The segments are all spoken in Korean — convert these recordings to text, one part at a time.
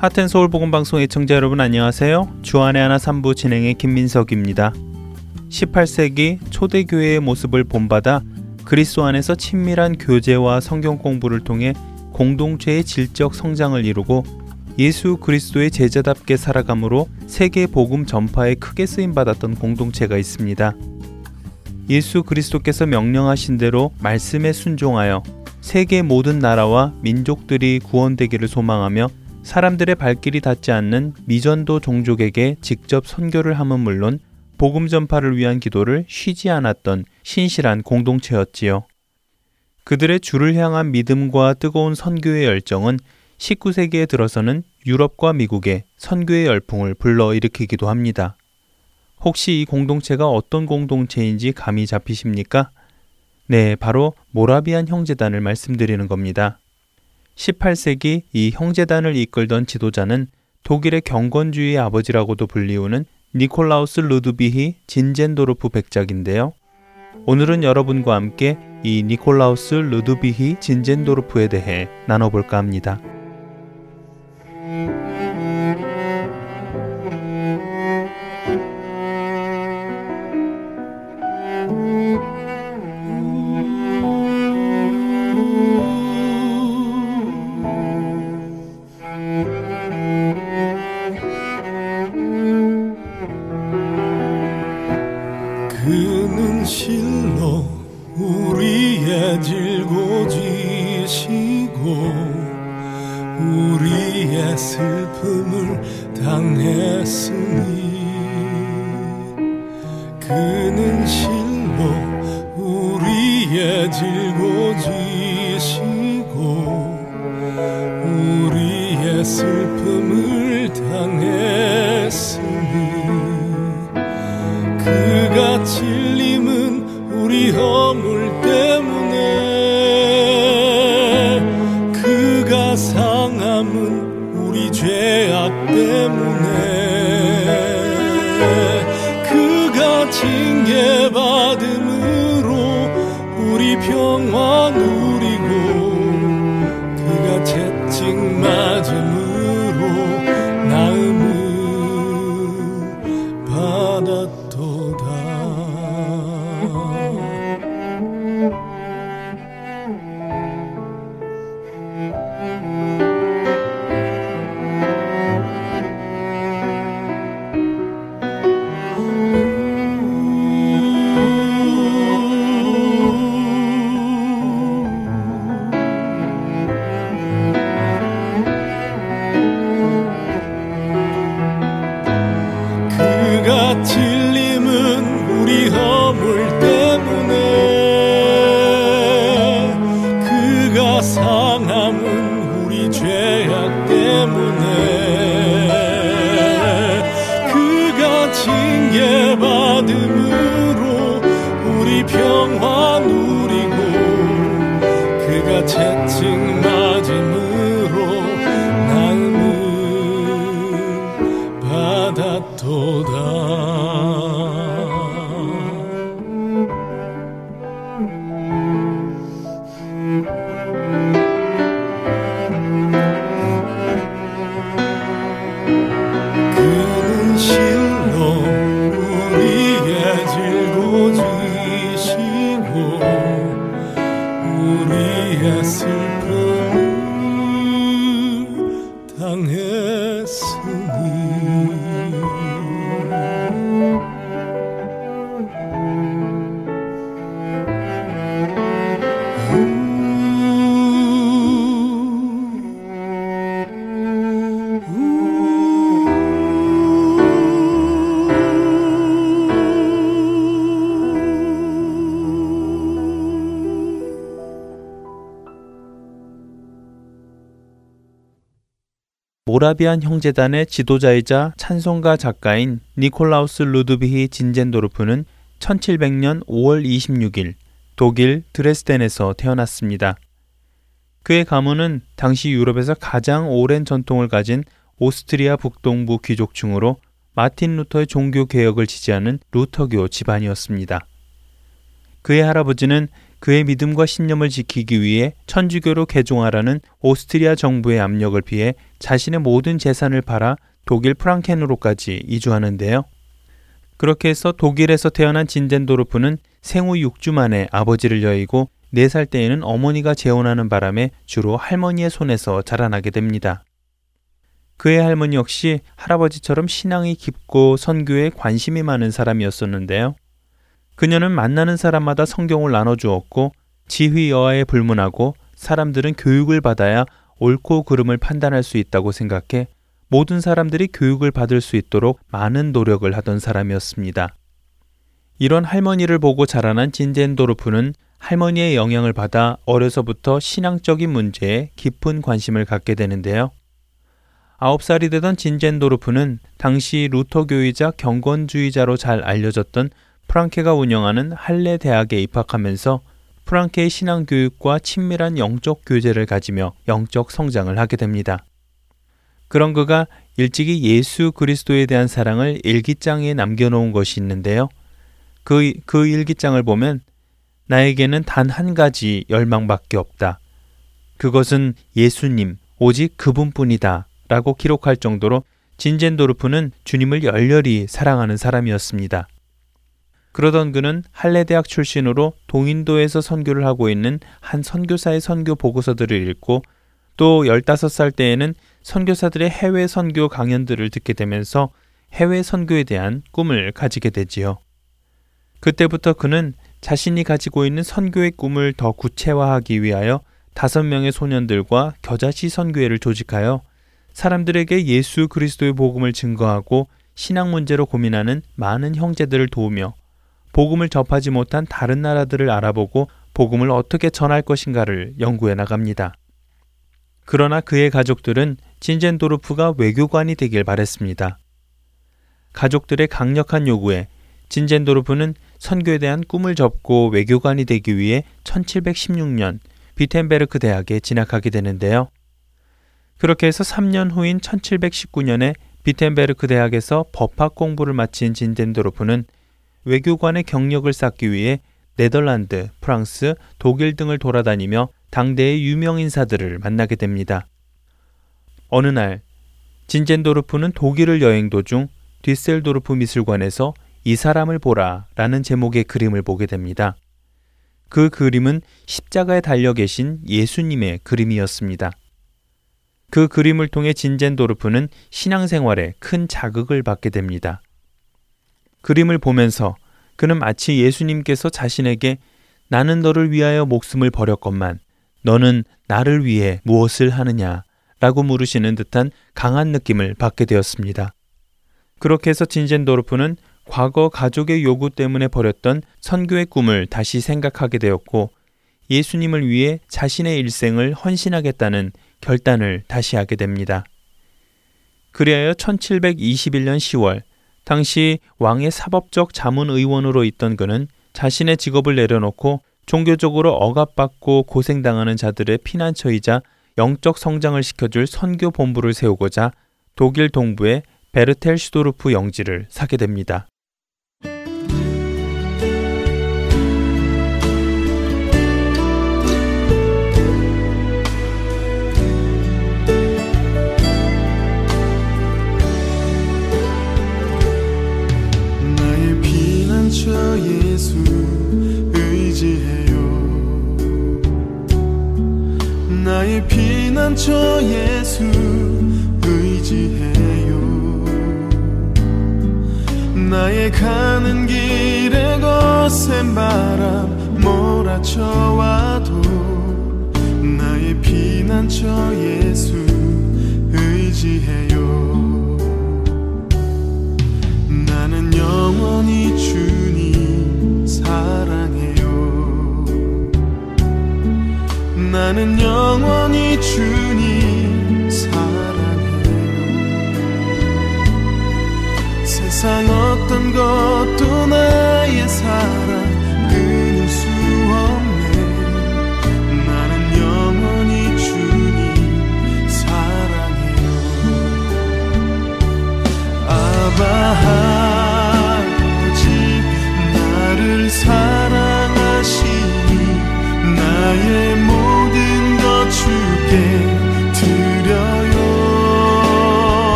하텐 서울 복음 방송 애청자 여러분 안녕하세요. 주안의 하나 3부 진행의 김민석입니다. 18세기 초대교회의 모습을 본받아 그리스도 안에서 친밀한 교제와 성경 공부를 통해 공동체의 질적 성장을 이루고 예수 그리스도의 제자답게 살아감으로 세계 복음 전파에 크게 쓰임 받았던 공동체가 있습니다. 예수 그리스도께서 명령하신 대로 말씀에 순종하여 세계 모든 나라와 민족들이 구원되기를 소망하며 사람들의 발길이 닿지 않는 미전도 종족에게 직접 선교를 함은 물론 복음 전파를 위한 기도를 쉬지 않았던 신실한 공동체였지요. 그들의 주를 향한 믿음과 뜨거운 선교의 열정은 19세기에 들어서는 유럽과 미국에 선교의 열풍을 불러일으키기도 합니다. 혹시 이 공동체가 어떤 공동체인지 감이 잡히십니까? 네, 바로 모라비안 형제단을 말씀드리는 겁니다. 18세기 이 형제단을 이끌던 지도자는 독일의 경건주의의 아버지라고도 불리우는 니콜라우스 루드비히 진젠도르프 백작인데요. 오늘은 여러분과 함께 이 니콜라우스 루드비히 진젠도르프에 대해 나눠볼까 합니다. 실로 우리의 질고지시고 우리의 슬픔을 당했으니 그는 실로 우리의 질고지시고 우리의 슬픔을 당했으니 모라비안 형제단의 지도자이자 찬송가 작가인 니콜라우스 루드비히 진젠도르프는 1700년 5월 26일 독일 드레스덴에서 태어났습니다. 그의 가문은 당시 유럽에서 가장 오랜 전통을 가진 오스트리아 북동부 귀족층으로 마틴 루터의 종교 개혁을 지지하는 루터교 집안이었습니다. 그의 할아버지는 그의 믿음과 신념을 지키기 위해 천주교로 개종하라는 오스트리아 정부의 압력을 피해 자신의 모든 재산을 팔아 독일 프랑켄으로까지 이주하는데요. 그렇게 해서 독일에서 태어난 진젠도르프는 생후 6주 만에 아버지를 여의고 4살 때에는 어머니가 재혼하는 바람에 주로 할머니의 손에서 자라나게 됩니다. 그의 할머니 역시 할아버지처럼 신앙이 깊고 선교에 관심이 많은 사람이었었는데요. 그녀는 만나는 사람마다 성경을 나눠주었고 지휘 여하에 불문하고 사람들은 교육을 받아야 옳고 그름을 판단할 수 있다고 생각해 모든 사람들이 교육을 받을 수 있도록 많은 노력을 하던 사람이었습니다. 이런 할머니를 보고 자라난 진젠도르프는 할머니의 영향을 받아 어려서부터 신앙적인 문제에 깊은 관심을 갖게 되는데요. 아홉 살이 되던 진젠도르프는 당시 루터교이자 경건주의자로 잘 알려졌던 프랑케가 운영하는 할레 대학에 입학하면서 프랑케의 신앙 교육과 친밀한 영적 교제를 가지며 영적 성장을 하게 됩니다. 그런 그가 일찍이 예수 그리스도에 대한 사랑을 일기장에 남겨놓은 것이 있는데요. 그, 그 일기장을 보면 나에게는 단 한 가지 열망밖에 없다. 그것은 예수님, 오직 그분뿐이다. 라고 기록할 정도로 진젠도르프는 주님을 열렬히 사랑하는 사람이었습니다. 그러던 그는 할레대학 출신으로 동인도에서 선교를 하고 있는 한 선교사의 선교 보고서들을 읽고 또 15살 때에는 선교사들의 해외 선교 강연들을 듣게 되면서 해외 선교에 대한 꿈을 가지게 되지요. 그때부터 그는 자신이 가지고 있는 선교의 꿈을 더 구체화하기 위하여 다섯 명의 소년들과 겨자씨 선교회를 조직하여 사람들에게 예수 그리스도의 복음을 증거하고 신앙 문제로 고민하는 많은 형제들을 도우며 복음을 접하지 못한 다른 나라들을 알아보고 복음을 어떻게 전할 것인가를 연구해 나갑니다. 그러나 그의 가족들은 진젠도르프가 외교관이 되길 바랬습니다. 가족들의 강력한 요구에 진젠도르프는 선교에 대한 꿈을 접고 외교관이 되기 위해 1716년 비텐베르크 대학에 진학하게 되는데요. 그렇게 해서 3년 후인 1719년에 비텐베르크 대학에서 법학 공부를 마친 진젠도르프는 외교관의 경력을 쌓기 위해 네덜란드, 프랑스, 독일 등을 돌아다니며 당대의 유명 인사들을 만나게 됩니다. 어느 날 진젠도르프는 독일을 여행 도중 뒤셀도르프 미술관에서 이 사람을 보라 라는 제목의 그림을 보게 됩니다. 그 그림은 십자가에 달려 계신 예수님의 그림이었습니다. 그 그림을 통해 진젠도르프는 신앙생활에 큰 자극을 받게 됩니다. 그림을 보면서 그는 마치 예수님께서 자신에게 나는 너를 위하여 목숨을 버렸건만 너는 나를 위해 무엇을 하느냐 라고 물으시는 듯한 강한 느낌을 받게 되었습니다. 그렇게 해서 진젠도르프는 과거 가족의 요구 때문에 버렸던 선교의 꿈을 다시 생각하게 되었고 예수님을 위해 자신의 일생을 헌신하겠다는 결단을 다시 하게 됩니다. 그리하여 1721년 10월 당시 왕의 사법적 자문의원으로 있던 그는 자신의 직업을 내려놓고 종교적으로 억압받고 고생당하는 자들의 피난처이자 영적 성장을 시켜줄 선교 본부를 세우고자 독일 동부의 베르텔슈도르프 영지를 사게 됩니다.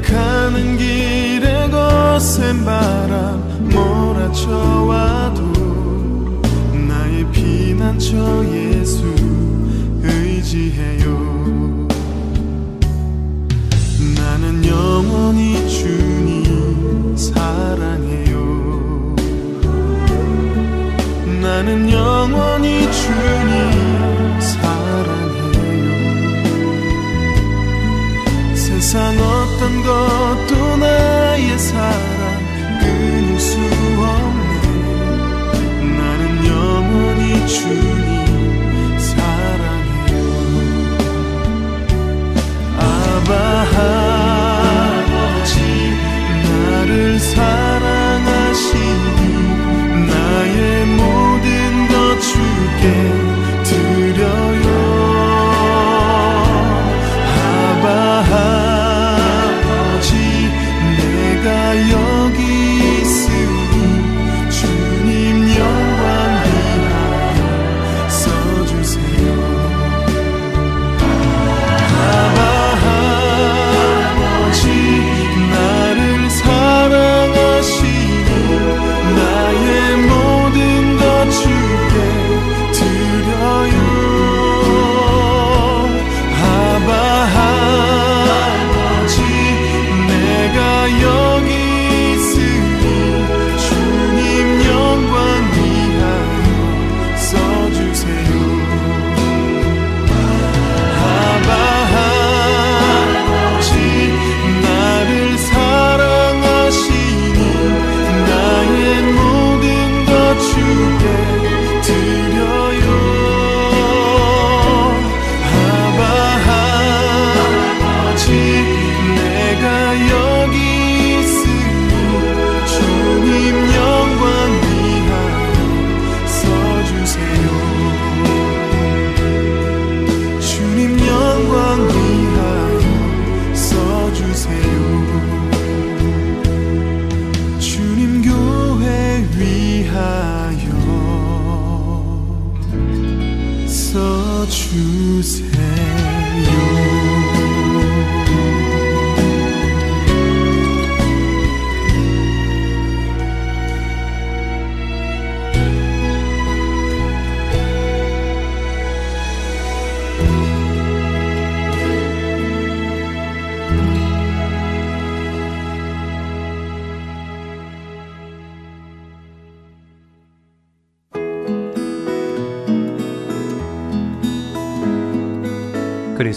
가는 길에 거센 바람 몰아쳐와도 나의 피난처 예수 의지해요. 나는 영원히 주님 사랑해요. 나는 영원히 주님 사랑해요. 세상 어떤 것도 나의 사랑. 끊을 수 없네 나는 영원히 주님 사랑해요 아바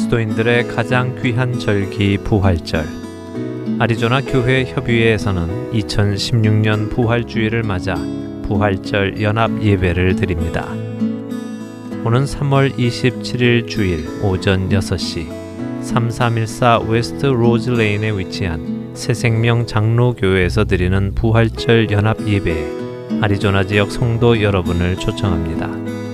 그리스도인들의 가장 귀한 절기 부활절. 아리조나 교회 협의회에서는 2016년 부활주일을 맞아 부활절 연합 예배를 드립니다. 오는 3월 27일 주일 오전 6시 3314 West Rose Lane에 위치한 새생명 장로교회에서 드리는 부활절 연합 예배에 아리조나 지역 성도 여러분을 초청합니다.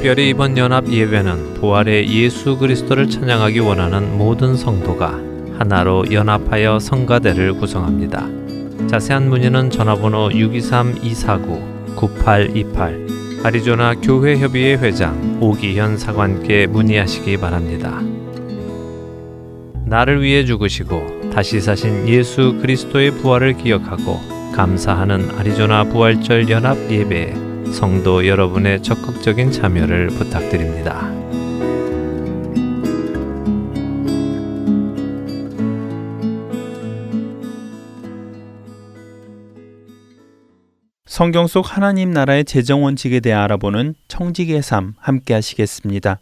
특별히 이번 연합 예배는 부활의 예수 그리스도를 찬양하기 원하는 모든 성도가 하나로 연합하여 성가대를 구성합니다. 자세한 문의는 전화번호 623-249-9828 아리조나 교회협의회 회장 오기현 사관께 문의하시기 바랍니다. 나를 위해 죽으시고 다시 사신 예수 그리스도의 부활을 기억하고 감사하는 아리조나 부활절 연합 예배에 성도 여러분의 적극적인 참여를 부탁드립니다. 성경 속 하나님 나라의 재정 원칙에 대해 알아보는 청지기의 삶 함께 하시겠습니다.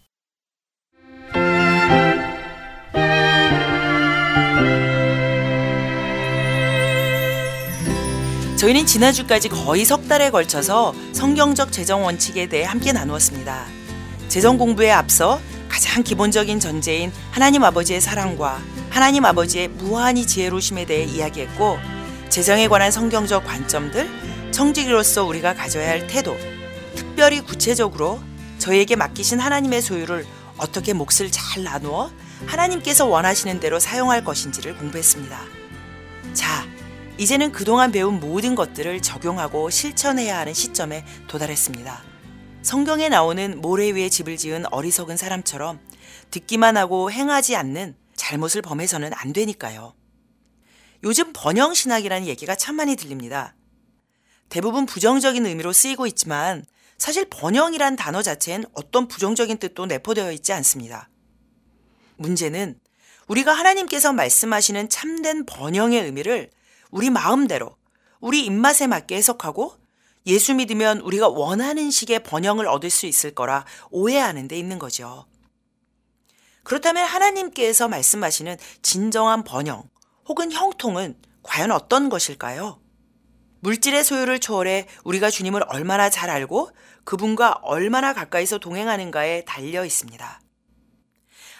저희는 지난주까지 거의 석 달에 걸쳐서 성경적 재정 원칙에 대해 함께 나누었습니다. 재정 공부에 앞서 가장 기본적인 전제인 하나님 아버지의 사랑과 하나님 아버지의 무한히 지혜로우심에 대해 이야기했고 재정에 관한 성경적 관점들, 청지기로서 우리가 가져야 할 태도, 특별히 구체적으로 저희에게 맡기신 하나님의 소유를 어떻게 몫을 잘 나누어 하나님께서 원하시는 대로 사용할 것인지를 공부했습니다. 자, 이제는 그동안 배운 모든 것들을 적용하고 실천해야 하는 시점에 도달했습니다. 성경에 나오는 모래 위에 집을 지은 어리석은 사람처럼 듣기만 하고 행하지 않는 잘못을 범해서는 안 되니까요. 요즘 번영 신학이라는 얘기가 참 많이 들립니다. 대부분 부정적인 의미로 쓰이고 있지만 사실 번영이란 단어 자체엔 어떤 부정적인 뜻도 내포되어 있지 않습니다. 문제는 우리가 하나님께서 말씀하시는 참된 번영의 의미를 우리 마음대로 우리 입맛에 맞게 해석하고 예수 믿으면 우리가 원하는 식의 번영을 얻을 수 있을 거라 오해하는 데 있는 거죠. 그렇다면 하나님께서 말씀하시는 진정한 번영 혹은 형통은 과연 어떤 것일까요? 물질의 소유를 초월해 우리가 주님을 얼마나 잘 알고 그분과 얼마나 가까이서 동행하는가에 달려 있습니다.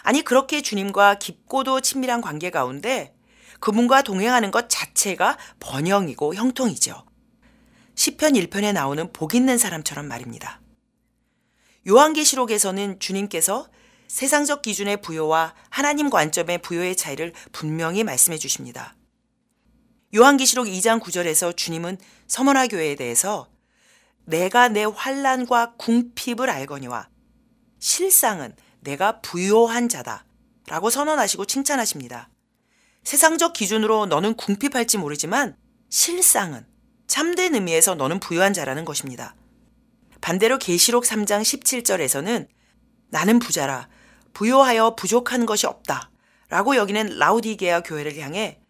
아니, 그렇게 주님과 깊고도 친밀한 관계 가운데 그분과 동행하는 것 자체가 번영이고 형통이죠. 시편 1편에 나오는 복 있는 사람처럼 말입니다. 요한계시록에서는 주님께서 세상적 기준의 부여와 하나님 관점의 부여의 차이를 분명히 말씀해 주십니다. 요한계시록 2장 9절에서 주님은 서머나 교회에 대해서 내가 내 환란과 궁핍을 알거니와 실상은 내가 부요한 자다 라고 선언하시고 칭찬하십니다. 세상적 기준으로 너는 궁핍할지 모르지만 실상은 참된 의미에서 너는 부유한 자라는 것입니다. 반대로 계시록 3장 17절에서는 나는 부자라 부요하여 부족한 것이 없다 라고 여기는 라우디게아 교회를 향해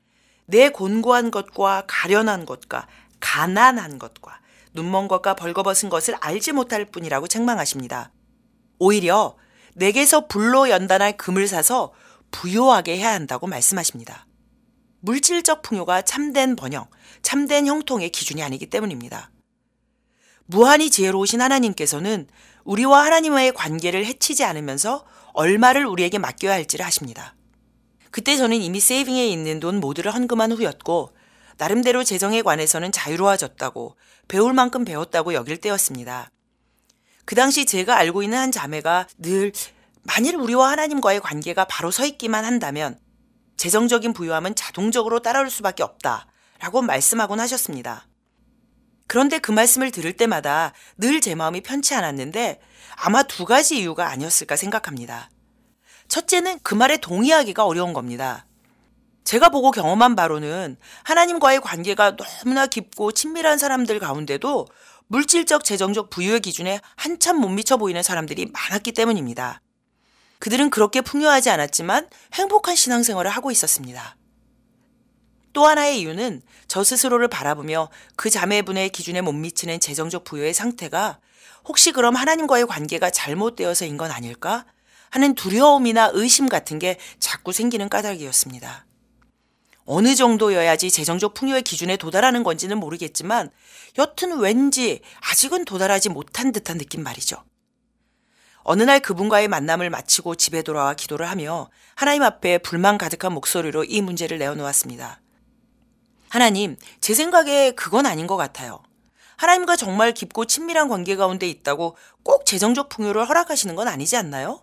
내 곤고한 것과 가련한 것과 가난한 것과 눈먼 것과 벌거벗은 것을 알지 못할 뿐이라고 책망하십니다. 오히려 내게서 불로 연단할 금을 사서 부요하게 해야 한다고 말씀하십니다. 물질적 풍요가 참된 번영, 참된 형통의 기준이 아니기 때문입니다. 무한히 지혜로우신 하나님께서는 우리와 하나님과의 관계를 해치지 않으면서 얼마를 우리에게 맡겨야 할지를 하십니다. 그때 저는 이미 세이빙에 있는 돈 모두를 헌금한 후였고 나름대로 재정에 관해서는 자유로워졌다고 배울 만큼 배웠다고 여길 때였습니다. 그 당시 제가 알고 있는 한 자매가 늘 만일 우리와 하나님과의 관계가 바로 서 있기만 한다면 재정적인 부유함은 자동적으로 따라올 수밖에 없다. 라고 말씀하곤 하셨습니다. 그런데 그 말씀을 들을 때마다 늘 제 마음이 편치 않았는데 아마 두 가지 이유가 아니었을까 생각합니다. 첫째는 그 말에 동의하기가 어려운 겁니다. 제가 보고 경험한 바로는 하나님과의 관계가 너무나 깊고 친밀한 사람들 가운데도 물질적 재정적 부유의 기준에 한참 못 미쳐 보이는 사람들이 많았기 때문입니다. 그들은 그렇게 풍요하지 않았지만 행복한 신앙생활을 하고 있었습니다. 또 하나의 이유는 저 스스로를 바라보며 그 자매분의 기준에 못 미치는 재정적 부여의 상태가 혹시 그럼 하나님과의 관계가 잘못되어서인 건 아닐까 하는 두려움이나 의심 같은 게 자꾸 생기는 까닭이었습니다. 어느 정도여야지 재정적 풍요의 기준에 도달하는 건지는 모르겠지만 여튼 왠지 아직은 도달하지 못한 듯한 느낌 말이죠. 어느 날 그분과의 만남을 마치고 집에 돌아와 기도를 하며 하나님 앞에 불만 가득한 목소리로 이 문제를 내어놓았습니다. 하나님, 제 생각에 그건 아닌 것 같아요. 하나님과 정말 깊고 친밀한 관계 가운데 있다고 꼭 재정적 풍요를 허락하시는 건 아니지 않나요?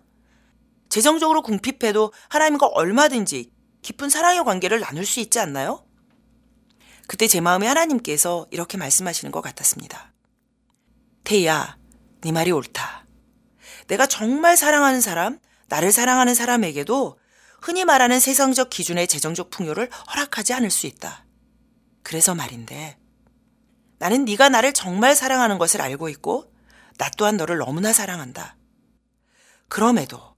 재정적으로 궁핍해도 하나님과 얼마든지 깊은 사랑의 관계를 나눌 수 있지 않나요? 그때 제 마음에 하나님께서 이렇게 말씀하시는 것 같았습니다. 태희야, 네 말이 옳다. 내가 정말 사랑하는 사람, 나를 사랑하는 사람에게도 흔히 말하는 세상적 기준의 재정적 풍요를 허락하지 않을 수 있다. 그래서 말인데 나는 네가 나를 정말 사랑하는 것을 알고 있고 나 또한 너를 너무나 사랑한다. 그럼에도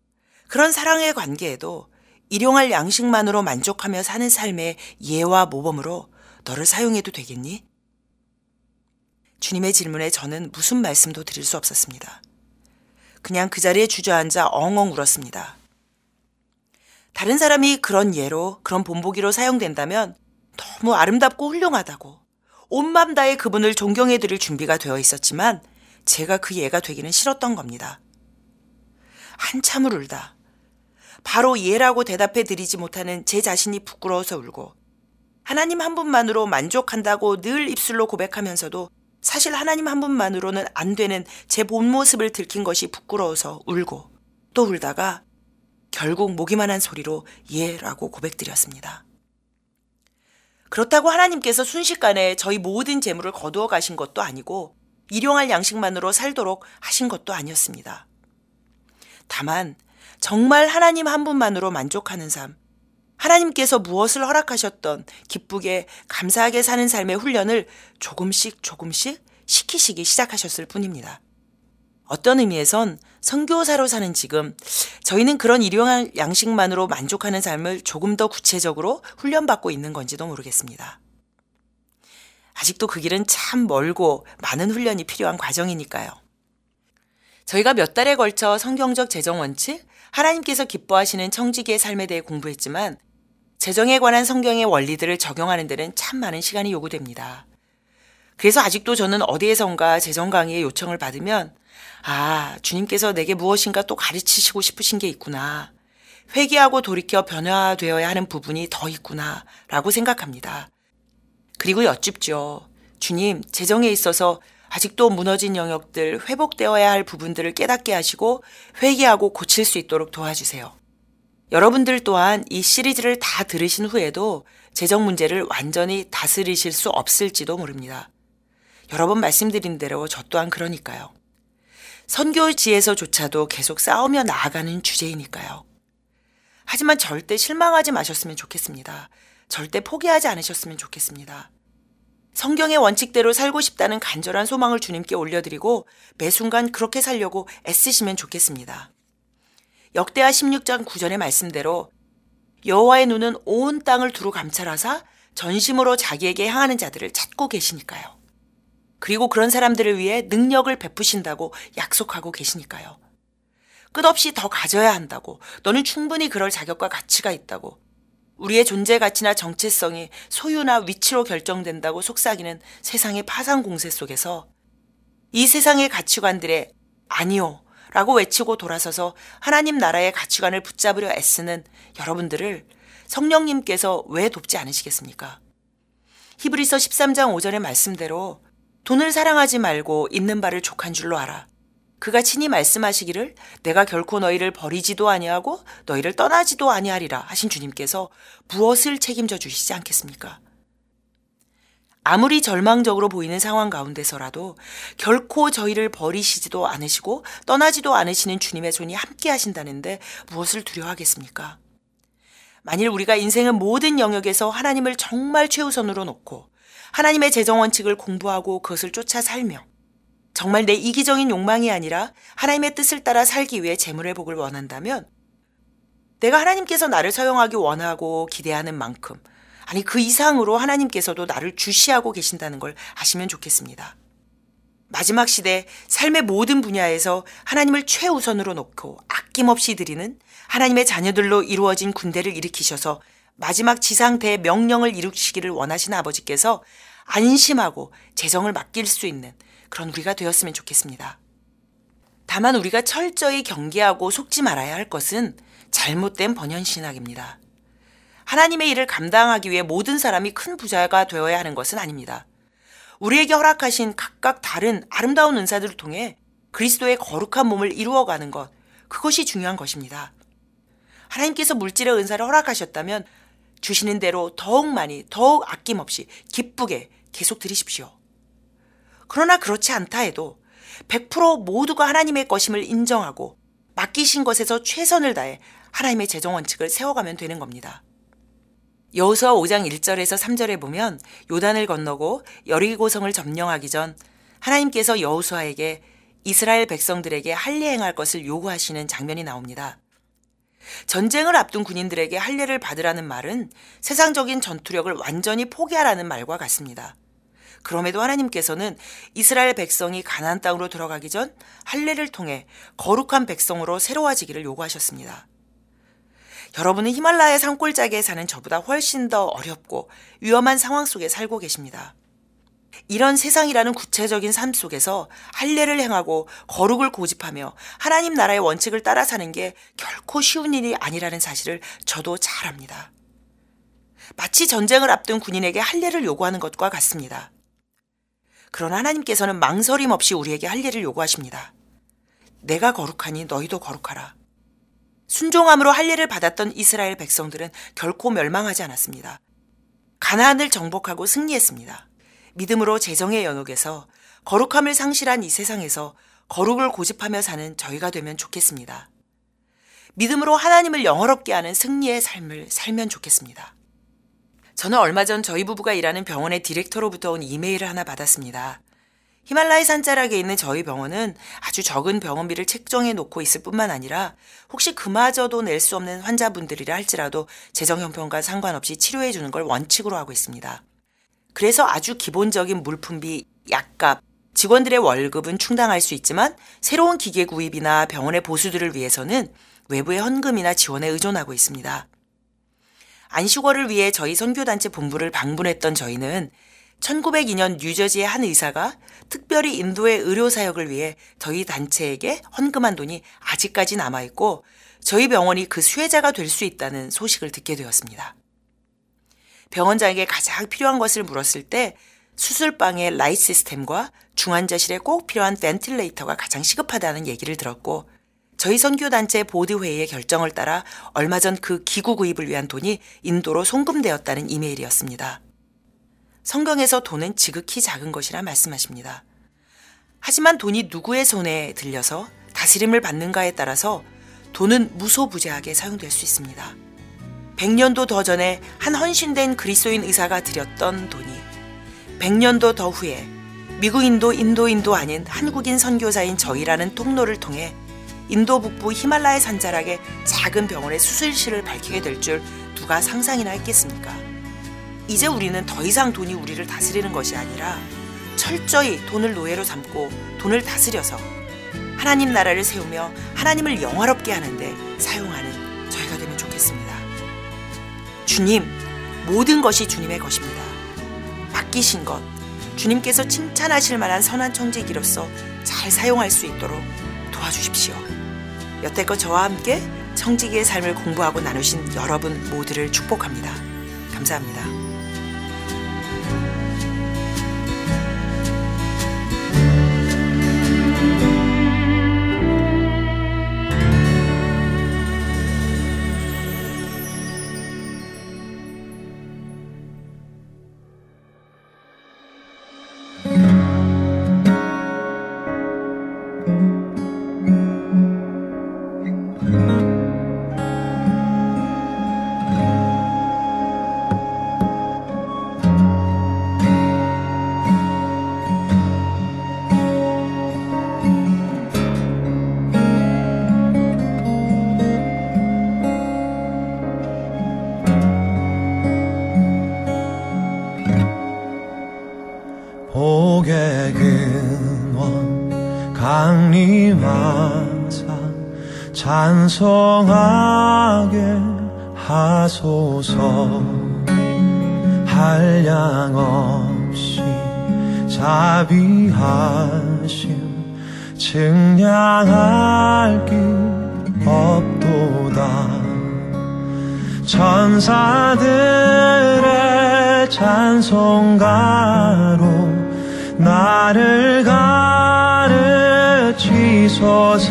그런 사랑의 관계에도 일용할 양식만으로 만족하며 사는 삶의 예와 모범으로 너를 사용해도 되겠니? 주님의 질문에 저는 무슨 말씀도 드릴 수 없었습니다. 그냥 그 자리에 주저앉아 엉엉 울었습니다. 다른 사람이 그런 예로, 그런 본보기로 사용된다면 너무 아름답고 훌륭하다고 온맘 다해 그분을 존경해 드릴 준비가 되어 있었지만 제가 그 예가 되기는 싫었던 겁니다. 한참을 울다. 바로 예라고 대답해 드리지 못하는 제 자신이 부끄러워서 울고 하나님 한 분만으로 만족한다고 늘 입술로 고백하면서도 사실 하나님 한 분만으로는 안 되는 제 본 모습을 들킨 것이 부끄러워서 울고 또 울다가 결국 모기만 한 소리로 예라고 고백드렸습니다. 그렇다고 하나님께서 순식간에 저희 모든 재물을 거두어 가신 것도 아니고 일용할 양식만으로 살도록 하신 것도 아니었습니다. 다만 정말 하나님 한 분만으로 만족하는 삶, 하나님께서 무엇을 허락하셨던 기쁘게 감사하게 사는 삶의 훈련을 조금씩 조금씩 시키시기 시작하셨을 뿐입니다. 어떤 의미에선 선교사로 사는 지금 저희는 그런 일용할 양식만으로 만족하는 삶을 조금 더 구체적으로 훈련받고 있는 건지도 모르겠습니다. 아직도 그 길은 참 멀고 많은 훈련이 필요한 과정이니까요. 저희가 몇 달에 걸쳐 성경적 재정 원칙, 하나님께서 기뻐하시는 청지기의 삶에 대해 공부했지만 재정에 관한 성경의 원리들을 적용하는 데는 참 많은 시간이 요구됩니다. 그래서 아직도 저는 어디에선가 재정 강의의 요청을 받으면 아, 주님께서 내게 무엇인가 또 가르치시고 싶으신 게 있구나. 회개하고 돌이켜 변화되어야 하는 부분이 더 있구나. 라고 생각합니다. 그리고 여쭙죠. 주님, 재정에 있어서 아직도 무너진 영역들, 회복되어야 할 부분들을 깨닫게 하시고 회개하고 고칠 수 있도록 도와주세요. 여러분들 또한 이 시리즈를 다 들으신 후에도 재정 문제를 완전히 다스리실 수 없을지도 모릅니다. 여러 번 말씀드린 대로 저 또한 그러니까요. 선교지에서조차도 계속 싸우며 나아가는 주제이니까요. 하지만 절대 실망하지 마셨으면 좋겠습니다. 절대 포기하지 않으셨으면 좋겠습니다. 성경의 원칙대로 살고 싶다는 간절한 소망을 주님께 올려드리고 매 순간 그렇게 살려고 애쓰시면 좋겠습니다. 역대하 16장 9절의 말씀대로 여호와의 눈은 온 땅을 두루 감찰하사 전심으로 자기에게 향하는 자들을 찾고 계시니까요. 그리고 그런 사람들을 위해 능력을 베푸신다고 약속하고 계시니까요. 끝없이 더 가져야 한다고, 너는 충분히 그럴 자격과 가치가 있다고, 우리의 존재 가치나 정체성이 소유나 위치로 결정된다고 속삭이는 세상의 파상 공세 속에서 이 세상의 가치관들의 아니요 라고 외치고 돌아서서 하나님 나라의 가치관을 붙잡으려 애쓰는 여러분들을 성령님께서 왜 돕지 않으시겠습니까? 히브리서 13장 5절의 말씀대로 돈을 사랑하지 말고 있는 바를 족한 줄로 알아. 그가 친히 말씀하시기를 내가 결코 너희를 버리지도 아니하고 너희를 떠나지도 아니하리라 하신 주님께서 무엇을 책임져 주시지 않겠습니까? 아무리 절망적으로 보이는 상황 가운데서라도 결코 저희를 버리시지도 않으시고 떠나지도 않으시는 주님의 손이 함께 하신다는데 무엇을 두려워하겠습니까? 만일 우리가 인생의 모든 영역에서 하나님을 정말 최우선으로 놓고 하나님의 재정 원칙을 공부하고 그것을 쫓아 살며 정말 내 이기적인 욕망이 아니라 하나님의 뜻을 따라 살기 위해 재물의 복을 원한다면 내가 하나님께서 나를 사용하기 원하고 기대하는 만큼 아니 그 이상으로 하나님께서도 나를 주시하고 계신다는 걸 아시면 좋겠습니다. 마지막 시대 삶의 모든 분야에서 하나님을 최우선으로 놓고 아낌없이 드리는 하나님의 자녀들로 이루어진 군대를 일으키셔서 마지막 지상대의 명령을 이루시기를 원하시는 아버지께서 안심하고 재정을 맡길 수 있는 그런 우리가 되었으면 좋겠습니다. 다만 우리가 철저히 경계하고 속지 말아야 할 것은 잘못된 번연 신학입니다. 하나님의 일을 감당하기 위해 모든 사람이 큰 부자가 되어야 하는 것은 아닙니다. 우리에게 허락하신 각각 다른 아름다운 은사들을 통해 그리스도의 거룩한 몸을 이루어가는 것, 그것이 중요한 것입니다. 하나님께서 물질의 은사를 허락하셨다면 주시는 대로 더욱 많이, 더욱 아낌없이 기쁘게 계속 드리십시오. 그러나 그렇지 않다 해도 100% 모두가 하나님의 것임을 인정하고 맡기신 것에서 최선을 다해 하나님의 재정 원칙을 세워가면 되는 겁니다. 여호수아 5장 1절에서 3절에 보면 요단을 건너고 여리고성을 점령하기 전 하나님께서 여호수아에게 이스라엘 백성들에게 할례 행할 것을 요구하시는 장면이 나옵니다. 전쟁을 앞둔 군인들에게 할례를 받으라는 말은 세상적인 전투력을 완전히 포기하라는 말과 같습니다. 그럼에도 하나님께서는 이스라엘 백성이 가나안 땅으로 들어가기 전 할례를 통해 거룩한 백성으로 새로워지기를 요구하셨습니다. 여러분은 히말라야 산골짜기에 사는 저보다 훨씬 더 어렵고 위험한 상황 속에 살고 계십니다. 이런 세상이라는 구체적인 삶 속에서 할례를 행하고 거룩을 고집하며 하나님 나라의 원칙을 따라 사는 게 결코 쉬운 일이 아니라는 사실을 저도 잘 압니다. 마치 전쟁을 앞둔 군인에게 할례를 요구하는 것과 같습니다. 그러나 하나님께서는 망설임 없이 우리에게 할례를 요구하십니다. 내가 거룩하니 너희도 거룩하라. 순종함으로 할례를 받았던 이스라엘 백성들은 결코 멸망하지 않았습니다. 가나안을 정복하고 승리했습니다. 믿음으로 재정의 연옥에서 거룩함을 상실한 이 세상에서 거룩을 고집하며 사는 저희가 되면 좋겠습니다. 믿음으로 하나님을 영어롭게 하는 승리의 삶을 살면 좋겠습니다. 저는 얼마 전 저희 부부가 일하는 병원의 디렉터로부터 온 이메일을 하나 받았습니다. 히말라야 산자락에 있는 저희 병원은 아주 적은 병원비를 책정해 놓고 있을 뿐만 아니라 혹시 그마저도 낼 수 없는 환자분들이라 할지라도 재정 형편과 상관없이 치료해 주는 걸 원칙으로 하고 있습니다. 그래서 아주 기본적인 물품비, 약값, 직원들의 월급은 충당할 수 있지만 새로운 기계 구입이나 병원의 보수들을 위해서는 외부의 헌금이나 지원에 의존하고 있습니다. 안식월을 위해 저희 선교단체 본부를 방문했던 저희는 1902년 뉴저지의 한 의사가 특별히 인도의 의료 사역을 위해 저희 단체에게 헌금한 돈이 아직까지 남아 있고 저희 병원이 그 수혜자가 될 수 있다는 소식을 듣게 되었습니다. 병원장에게 가장 필요한 것을 물었을 때 수술방의 라이 시스템과 중환자실에 꼭 필요한 벤틸레이터가 가장 시급하다는 얘기를 들었고 저희 선교단체 보드회의의 결정을 따라 얼마 전 그 기구 구입을 위한 돈이 인도로 송금되었다는 이메일이었습니다. 성경에서 돈은 지극히 작은 것이라 말씀하십니다. 하지만 돈이 누구의 손에 들려서 다스림을 받는가에 따라서 돈은 무소부재하게 사용될 수 있습니다. 100년도 더 전에 한 헌신된 그리스도인 의사가 드렸던 돈이 100년도 더 후에 미국인도 인도인도 아닌 한국인 선교사인 저희라는 통로를 통해 인도 북부 히말라야 산자락의 작은 병원의 수술실을 밝히게 될 줄 누가 상상이나 했겠습니까? 이제 우리는 더 이상 돈이 우리를 다스리는 것이 아니라 철저히 돈을 노예로 삼고 돈을 다스려서 하나님 나라를 세우며 하나님을 영화롭게 하는데 사용하는 저희가 되면 좋겠습니다. 주님, 모든 것이 주님의 것입니다. 맡기신 것, 주님께서 칭찬하실 만한 선한 청지기로서 잘 사용할 수 있도록 도와주십시오. 여태껏 저와 함께 청지기의 삶을 공부하고 나누신 여러분 모두를 축복합니다. 감사합니다. 찬송하게 하소서. 한량 없이 자비하심 증량할 길 없도다. 천사들의 찬송가로 나를 가르치소서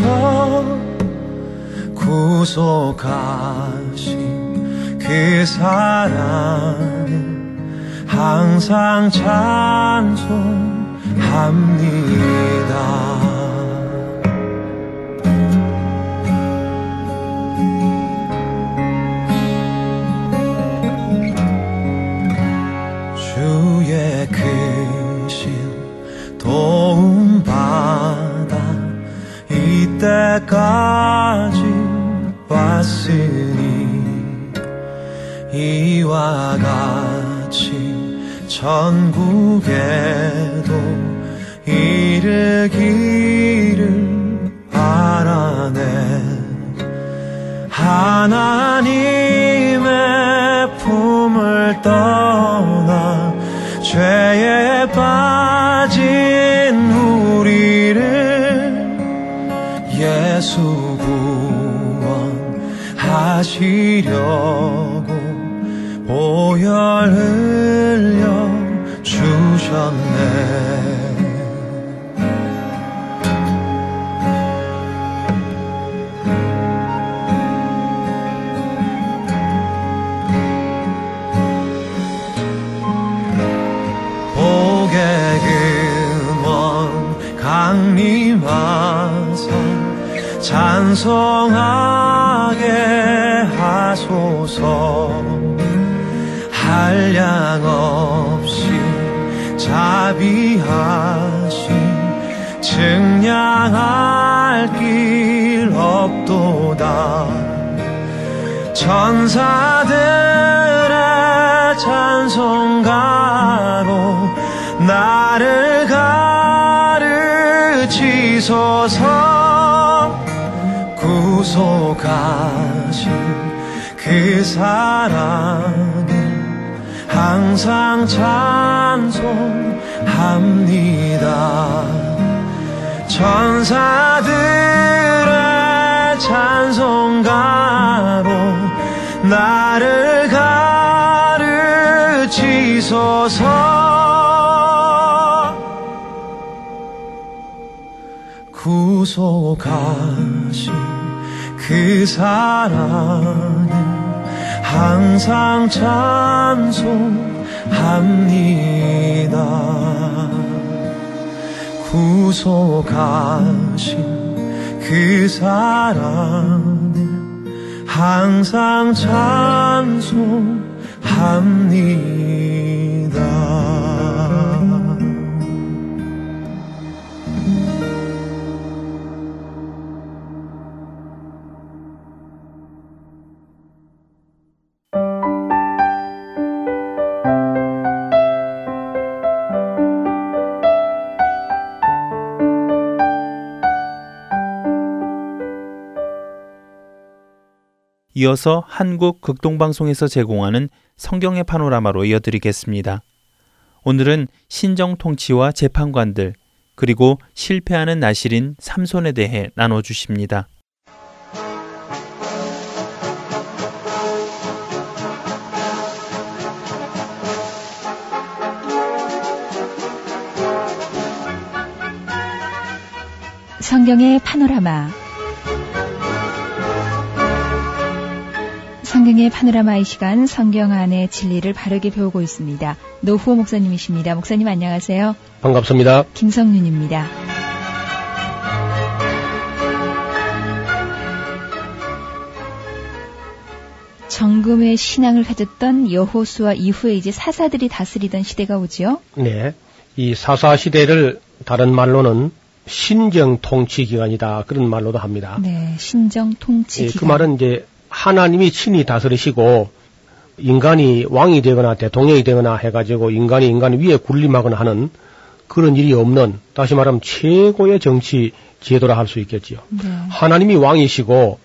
구속하신 그 사랑은 항상 찬송합니다. 때까지 왔으니 이와 같이 천국에도 이르기를 바라네. 하나님의 품을 떠나 죄에 예수 하시려고 보혈 흘려 주셨네 찬송하게 하소서. 한량 없이 자비하신 증량할 길 없도다. 천사들의 찬송가로 나를 가르치소서 구속하신 그 사랑을 항상 찬송합니다. 천사들의 찬송가로 나를 가르치소서. 구속하신 그 사랑을 항상 찬송합니다 구속하신 그 사랑을 항상 찬송합니다. 이어서 한국 극동방송에서 제공하는 성경의 파노라마로 이어드리겠습니다. 오늘은 신정 통치와 재판관들 그리고 실패하는 나실인 삼손에 대해 나눠주십니다. 성경의 파노라마 성경의 파노라마의 시간 성경 안의 진리를 바르게 배우고 있습니다. 노후호 목사님이십니다. 목사님 안녕하세요. 반갑습니다. 김성윤입니다. 정금의 신앙을 가졌던 여호수아 이후에 이제 사사들이 다스리던 시대가 오지요. 네. 이 사사 시대를 다른 말로는 신정 통치 기간이다. 그런 말로도 합니다. 네, 신정 통치 예, 기간. 그 말은 이제 하나님이 친히 다스리시고 인간이 왕이 되거나 대통령이 되거나 해가지고 인간이 인간 위에 군림하거나 하는 그런 일이 없는 다시 말하면 최고의 정치 제도라 할 수 있겠지요. 네. 하나님이 왕이시고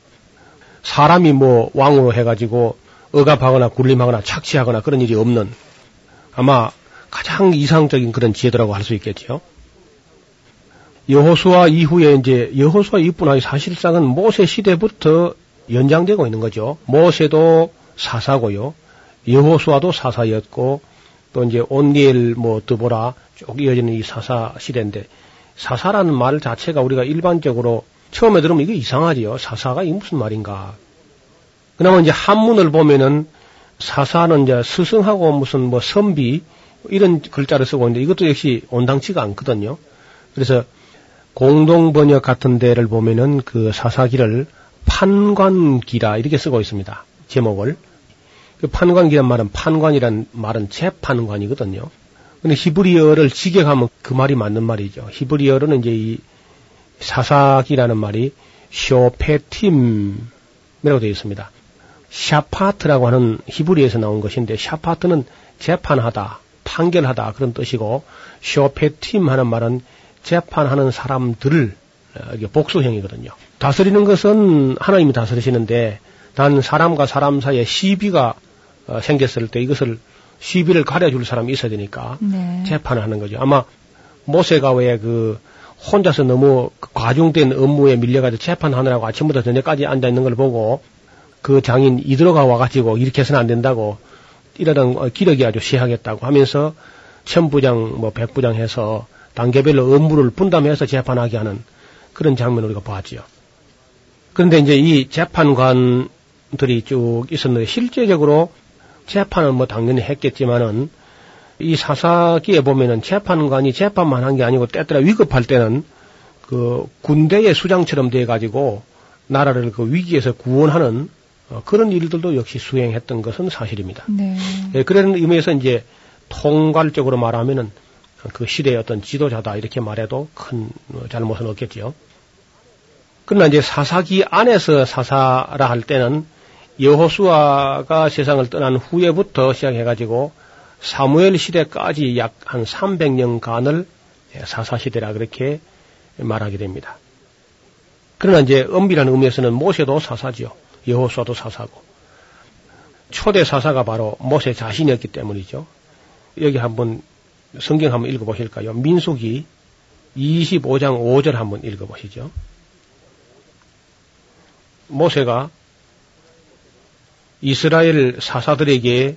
사람이 뭐 왕으로 해가지고 억압하거나 군림하거나 착취하거나 그런 일이 없는 아마 가장 이상적인 그런 제도라고 할 수 있겠지요. 여호수아 이후에 이제 여호수아 이뿐 아니라 사실상은 모세 시대부터 연장되고 있는 거죠. 모세도 사사고요. 여호수아도 사사였고 또 이제 온니엘 뭐 드보라 쭉 이어지는 이 사사 시대인데 사사라는 말 자체가 우리가 일반적으로 처음에 들으면 이게 이상하지요. 사사가 이게 무슨 말인가. 그나마 이제 한문을 보면은 사사는 이제 스승하고 무슨 뭐 선비 이런 글자를 쓰고 있는데 이것도 역시 온당치가 않거든요. 그래서 공동 번역 같은 데를 보면은 그 사사기를 판관기라 이렇게 쓰고 있습니다. 제목을. 그 판관기란 말은 판관이란 말은 재판관이거든요. 근데 히브리어를 직역하면 그 말이 맞는 말이죠. 히브리어로는 이제 이 사사기라는 말이 쇼페팀이라고 되어 있습니다. 샤파트라고 하는 히브리에서 나온 것인데 샤파트는 재판하다, 판결하다 그런 뜻이고 쇼페팀 하는 말은 재판하는 사람들을 어, 복수형이거든요. 다스리는 것은 하나님이 다스리시는데 단 사람과 사람 사이에 시비가 어, 생겼을 때 이것을 시비를 가려줄 사람이 있어야 되니까 네. 재판을 하는 거죠. 아마 모세가 왜 그 혼자서 너무 그 과중된 업무에 밀려가지고 재판하느라고 아침부터 저녁까지 앉아 있는 걸 보고 그 장인 이들어가 와가지고 이렇게 해서는 안 된다고 이러던 어, 기력이 아주 시하겠다고 하면서 천부장 뭐 백부장 해서 단계별로 업무를 분담해서 재판하게 하는 그런 장면을 우리가 봤지요. 그런데 이제 이 재판관들이 쭉 있었는데 실제적으로 재판을 뭐 당연히 했겠지만은 이 사사기에 보면은 재판관이 재판만 한 게 아니고 때때로 위급할 때는 그 군대의 수장처럼 돼 가지고 나라를 그 위기에서 구원하는 어, 그런 일들도 역시 수행했던 것은 사실입니다. 네. 예, 그런 의미에서 이제 통괄적으로 말하면은 그 시대의 어떤 지도자다 이렇게 말해도 큰 어, 잘못은 없겠지요. 그러나 이제 사사기 안에서 사사라 할 때는 여호수아가 세상을 떠난 후에부터 시작해가지고 사무엘 시대까지 약 한 300년간을 사사 시대라 그렇게 말하게 됩니다. 그러나 이제 엄밀한 의미에서는 모세도 사사지요. 여호수아도 사사고 초대 사사가 바로 모세 자신이었기 때문이죠. 여기 한번 성경 한번 읽어보실까요? 민수기 25장 5절 한번 읽어보시죠. 모세가 이스라엘 사사들에게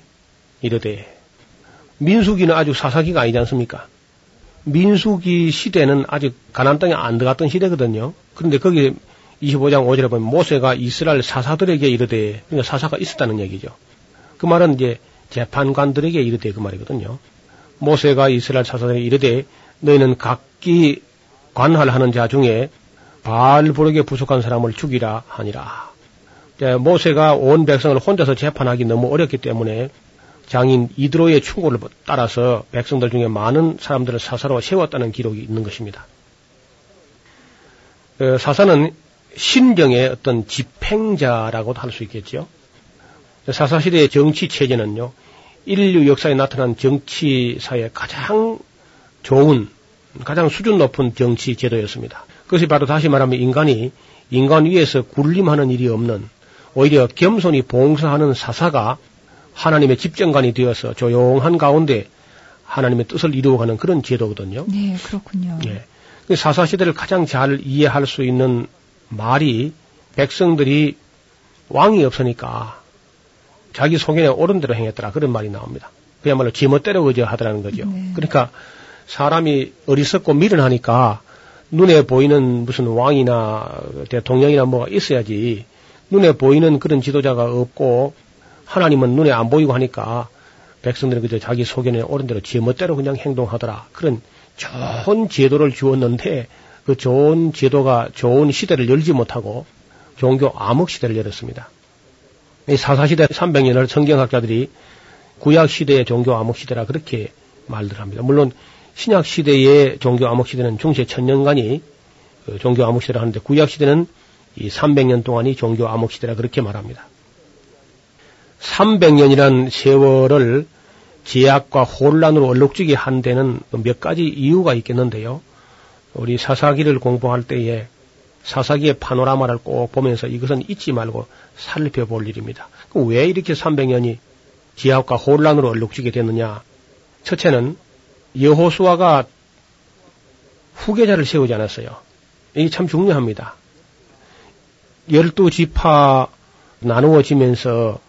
이르되 민수기는 아주 사사기가 아니지 않습니까? 민수기 시대는 아직 가나안 땅에 안 들어갔던 시대거든요. 그런데 거기 25장 5절에 보면 모세가 이스라엘 사사들에게 이르되 그러니까 사사가 있었다는 얘기죠. 그 말은 이제 재판관들에게 이르되 그 말이거든요. 모세가 이스라엘 사사들에게 이르되 너희는 각기 관할하는 자 중에 바알 부르게 부족한 사람을 죽이라 하니라. 모세가 온 백성을 혼자서 재판하기 너무 어렵기 때문에 장인 이드로의 충고를 따라서 백성들 중에 많은 사람들을 사사로 세웠다는 기록이 있는 것입니다. 어, 사사는 신정의 어떤 집행자라고도 할 수 있겠죠. 사사시대의 정치 체제는요, 인류 역사에 나타난 정치사의 가장 좋은, 가장 수준 높은 정치 제도였습니다. 그것이 바로 다시 말하면 인간이 인간 위에서 군림하는 일이 없는 오히려 겸손히 봉사하는 사사가 하나님의 집정관이 되어서 조용한 가운데 하나님의 뜻을 이루어가는 그런 제도거든요. 네, 그렇군요. 예. 그 사사 시대를 가장 잘 이해할 수 있는 말이 백성들이 왕이 없으니까 자기 속에 옳은 대로 행했더라 그런 말이 나옵니다. 그야말로 지멋대로 의지하더라는 거죠. 네. 그러니까 사람이 어리석고 미련하니까 눈에 보이는 무슨 왕이나 대통령이나 뭐가 있어야지 눈에 보이는 그런 지도자가 없고 하나님은 눈에 안 보이고 하니까 백성들이 그저 자기 소견에 옳은 대로 지멋대로 그냥 행동하더라. 그런 좋은 제도를 주었는데 그 좋은 제도가 좋은 시대를 열지 못하고 종교 암흑 시대를 열었습니다. 이 사사시대 300년을 성경학자들이 구약 시대의 종교 암흑 시대라 그렇게 말들 합니다. 물론 신약 시대의 종교 암흑 시대는 중세 천년간이 그 종교 암흑 시대라 하는데 구약 시대는 이 300년 동안이 종교 암흑 시대라 그렇게 말합니다. 300년이란 세월을 제약과 혼란으로 얼룩지게 한 데는 몇 가지 이유가 있겠는데요. 우리 사사기를 공부할 때에 사사기의 파노라마를 꼭 보면서 이것은 잊지 말고 살펴볼 일입니다. 왜 이렇게 300년이 지압과 혼란으로 얼룩지게 됐느냐? 첫째는 여호수아가 후계자를 세우지 않았어요. 이게 참 중요합니다. 열두 지파 나누어지면서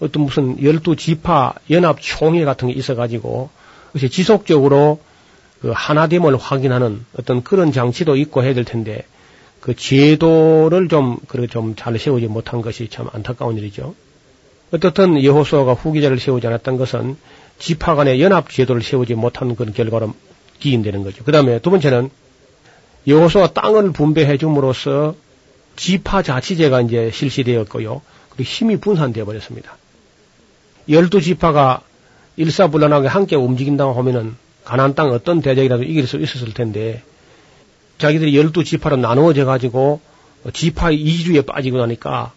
어떤 무슨 열두 지파 연합 총회 같은 게 있어가지고 그것이 지속적으로 그 하나됨을 확인하는 어떤 그런 장치도 있고 해야 될 텐데 그 제도를 좀 그렇게 좀잘 세우지 못한 것이 참 안타까운 일이죠. 어떻든 여호수아가 후기자를 세우지 않았던 것은 지파 간의 연합 제도를 세우지 못한 그런 결과로 기인되는 거죠. 그 다음에 두 번째는 여호수아 땅을 분배해 줌으로써 지파 자치제가 이제 실시되었고요. 그리고 힘이 분산되어 버렸습니다. 열두 지파가 일사불란하게 함께 움직인다고 하면은 가나안 땅 어떤 대적이라도 이길 수 있었을 텐데 자기들이 열두 지파로 나누어져 가지고 지파 이주에 빠지고 나니까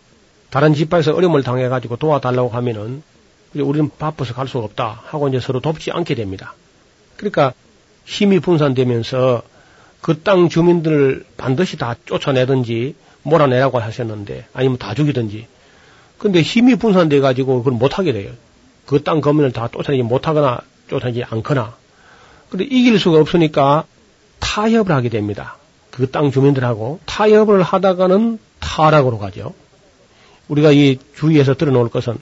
다른 지파에서 어려움을 당해 가지고 도와달라고 하면은 우리는 바빠서 갈 수가 없다 하고 이제 서로 돕지 않게 됩니다. 그러니까 힘이 분산되면서 그 땅 주민들을 반드시 다 쫓아내든지 몰아내라고 하셨는데 아니면 다 죽이든지 근데 힘이 분산돼 가지고 그걸 못하게 돼요. 그 땅 거민을 다 쫓아내지 못하거나 쫓아내지 않거나 근데 이길 수가 없으니까 타협을 하게 됩니다. 그 땅 주민들하고 타협을 하다가는 타락으로 가죠. 우리가 이 주위에서 들어놓을 것은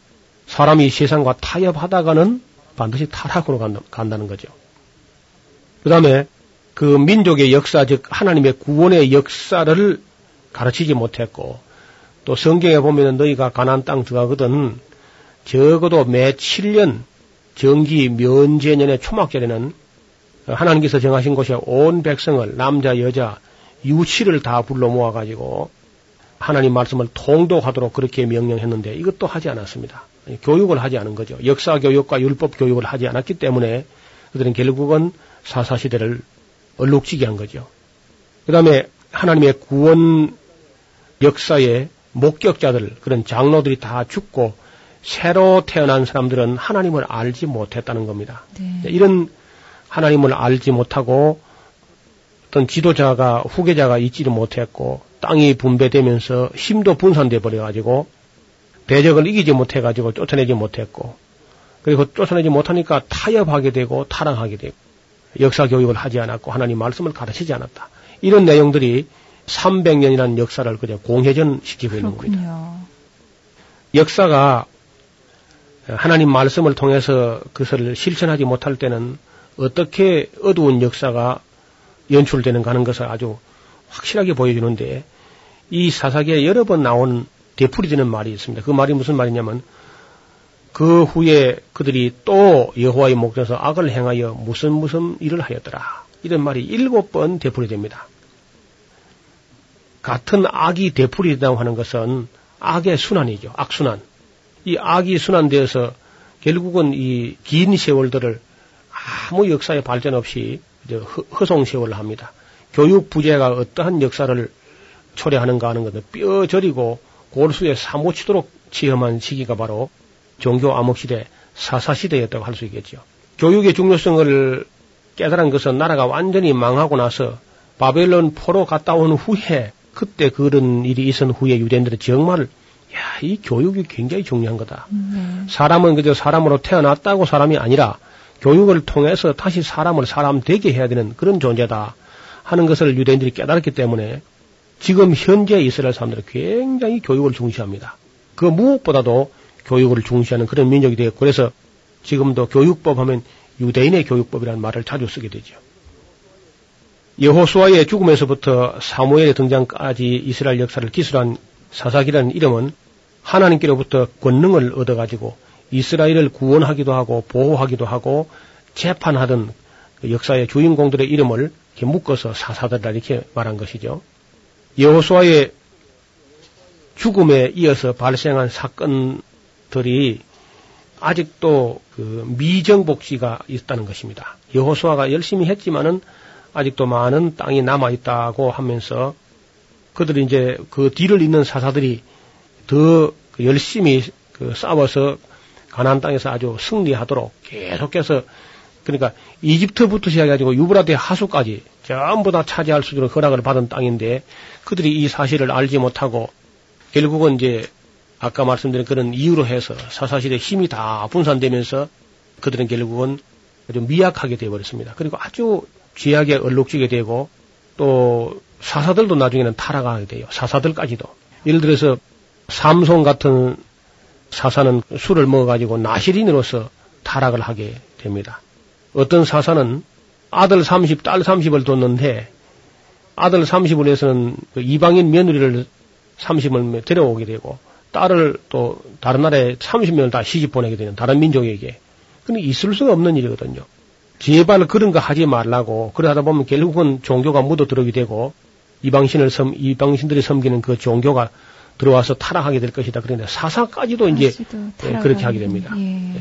사람이 세상과 타협하다가는 반드시 타락으로 간다, 는 거죠. 그 다음에 그 민족의 역사, 즉 하나님의 구원의 역사를 가르치지 못했고 또 성경에 보면 너희가 가난 땅 들어가거든 적어도 매 7년 정기 면제년의 초막절에는 하나님께서 정하신 곳에 온 백성을 남자 여자 유치를 다 불러 모아가지고 하나님 말씀을 통독하도록 그렇게 명령했는데 이것도 하지 않았습니다. 교육을 하지 않은 거죠. 역사 교육과 율법 교육을 하지 않았기 때문에 그들은 결국은 사사시대를 얼룩지게 한 거죠. 그 다음에 하나님의 구원 역사의 목격자들, 그런 장로들이 다 죽고 새로 태어난 사람들은 하나님을 알지 못했다는 겁니다. 네. 이런 하나님을 알지 못하고 어떤 지도자가 후계자가 있지도 못했고 땅이 분배되면서 힘도 분산돼 버려 가지고 대적을 이기지 못해 가지고 쫓아내지 못했고 그리고 쫓아내지 못하니까 타협하게 되고 타락하게 되고 역사 교육을 하지 않았고 하나님 말씀을 가르치지 않았다. 이런 내용들이 300년이라는 역사를 그냥 공회전 시키고 있는 겁니다. 역사가 하나님 말씀을 통해서 그것을 실천하지 못할 때는 어떻게 어두운 역사가 연출되는가 하는 것을 아주 확실하게 보여주는데 이 사사기에 여러 번 나온 되풀이 되는 말이 있습니다. 그 말이 무슨 말이냐면 그 후에 그들이 또 여호와의 목전에서 악을 행하여 무슨 무슨 일을 하였더라. 이런 말이 일곱 번 되풀이 됩니다. 같은 악이 되풀이 된다고 하는 것은 악의 순환이죠. 악순환. 이 악이 순환되어서 결국은 이 긴 세월들을 아무 역사의 발전 없이 허송 세월을 합니다. 교육 부재가 어떠한 역사를 초래하는가 하는 것은 뼈 저리고 골수에 사무치도록 지험한 시기가 바로 종교 암흑시대 사사시대였다고 할 수 있겠죠. 교육의 중요성을 깨달은 것은 나라가 완전히 망하고 나서 바벨론 포로 갔다 온 후에 그때 그런 일이 있은 후에 유대인들은 정말 야, 이 교육이 굉장히 중요한 거다. 음, 네. 사람은 그저 사람으로 태어났다고 사람이 아니라 교육을 통해서 다시 사람을 사람 되게 해야 되는 그런 존재다 하는 것을 유대인들이 깨달았기 때문에 지금 현재 이스라엘 사람들은 굉장히 교육을 중시합니다. 그 무엇보다도 교육을 중시하는 그런 민족이 되었고 그래서 지금도 교육법 하면 유대인의 교육법이라는 말을 자주 쓰게 되죠. 여호수아의 죽음에서부터 사무엘의 등장까지 이스라엘 역사를 기술한 사사기라는 이름은 하나님께로부터 권능을 얻어가지고 이스라엘을 구원하기도 하고 보호하기도 하고 재판하던 그 역사의 주인공들의 이름을 이렇게 묶어서 사사들이라 이렇게 말한 것이죠. 여호수아의 죽음에 이어서 발생한 사건들이 아직도 그 미정복지가 있다는 것입니다. 여호수아가 열심히 했지만은 아직도 많은 땅이 남아 있다고 하면서 그들이 이제 그 뒤를 잇는 사사들이 더 열심히 그 싸워서 가나안 땅에서 아주 승리하도록 계속해서 그러니까 이집트부터 시작해가지고 유브라데 하수까지 전부 다 차지할 수준의 허락을 받은 땅인데 그들이 이 사실을 알지 못하고 결국은 이제 아까 말씀드린 그런 이유로 해서 사사실의 힘이 다 분산되면서 그들은 결국은 아주 미약하게 되어버렸습니다. 그리고 아주 죄악에 얼룩지게 되고 또 사사들도 나중에는 타락하게 돼요. 사사들까지도. 예를 들어서 삼손 같은 사사는 술을 먹어가지고 나시린으로서 타락을 하게 됩니다. 어떤 사사는 아들 30, 딸 30을 뒀는데 아들 30을 해서는 그 이방인 며느리를 30을 데려오게 되고 딸을 또 다른 나라에 30명을 다 시집 보내게 되는 다른 민족에게. 근데 있을 수가 없는 일이거든요. 제발 그런 거 하지 말라고 그러다 보면 결국은 종교가 묻어들어게 되고 이방신을 섬, 이방신들이 섬기는 그 종교가 들어와서 타락하게 될 것이다. 그런데 사사까지도 이제 예, 그렇게 하게 됩니다. 예.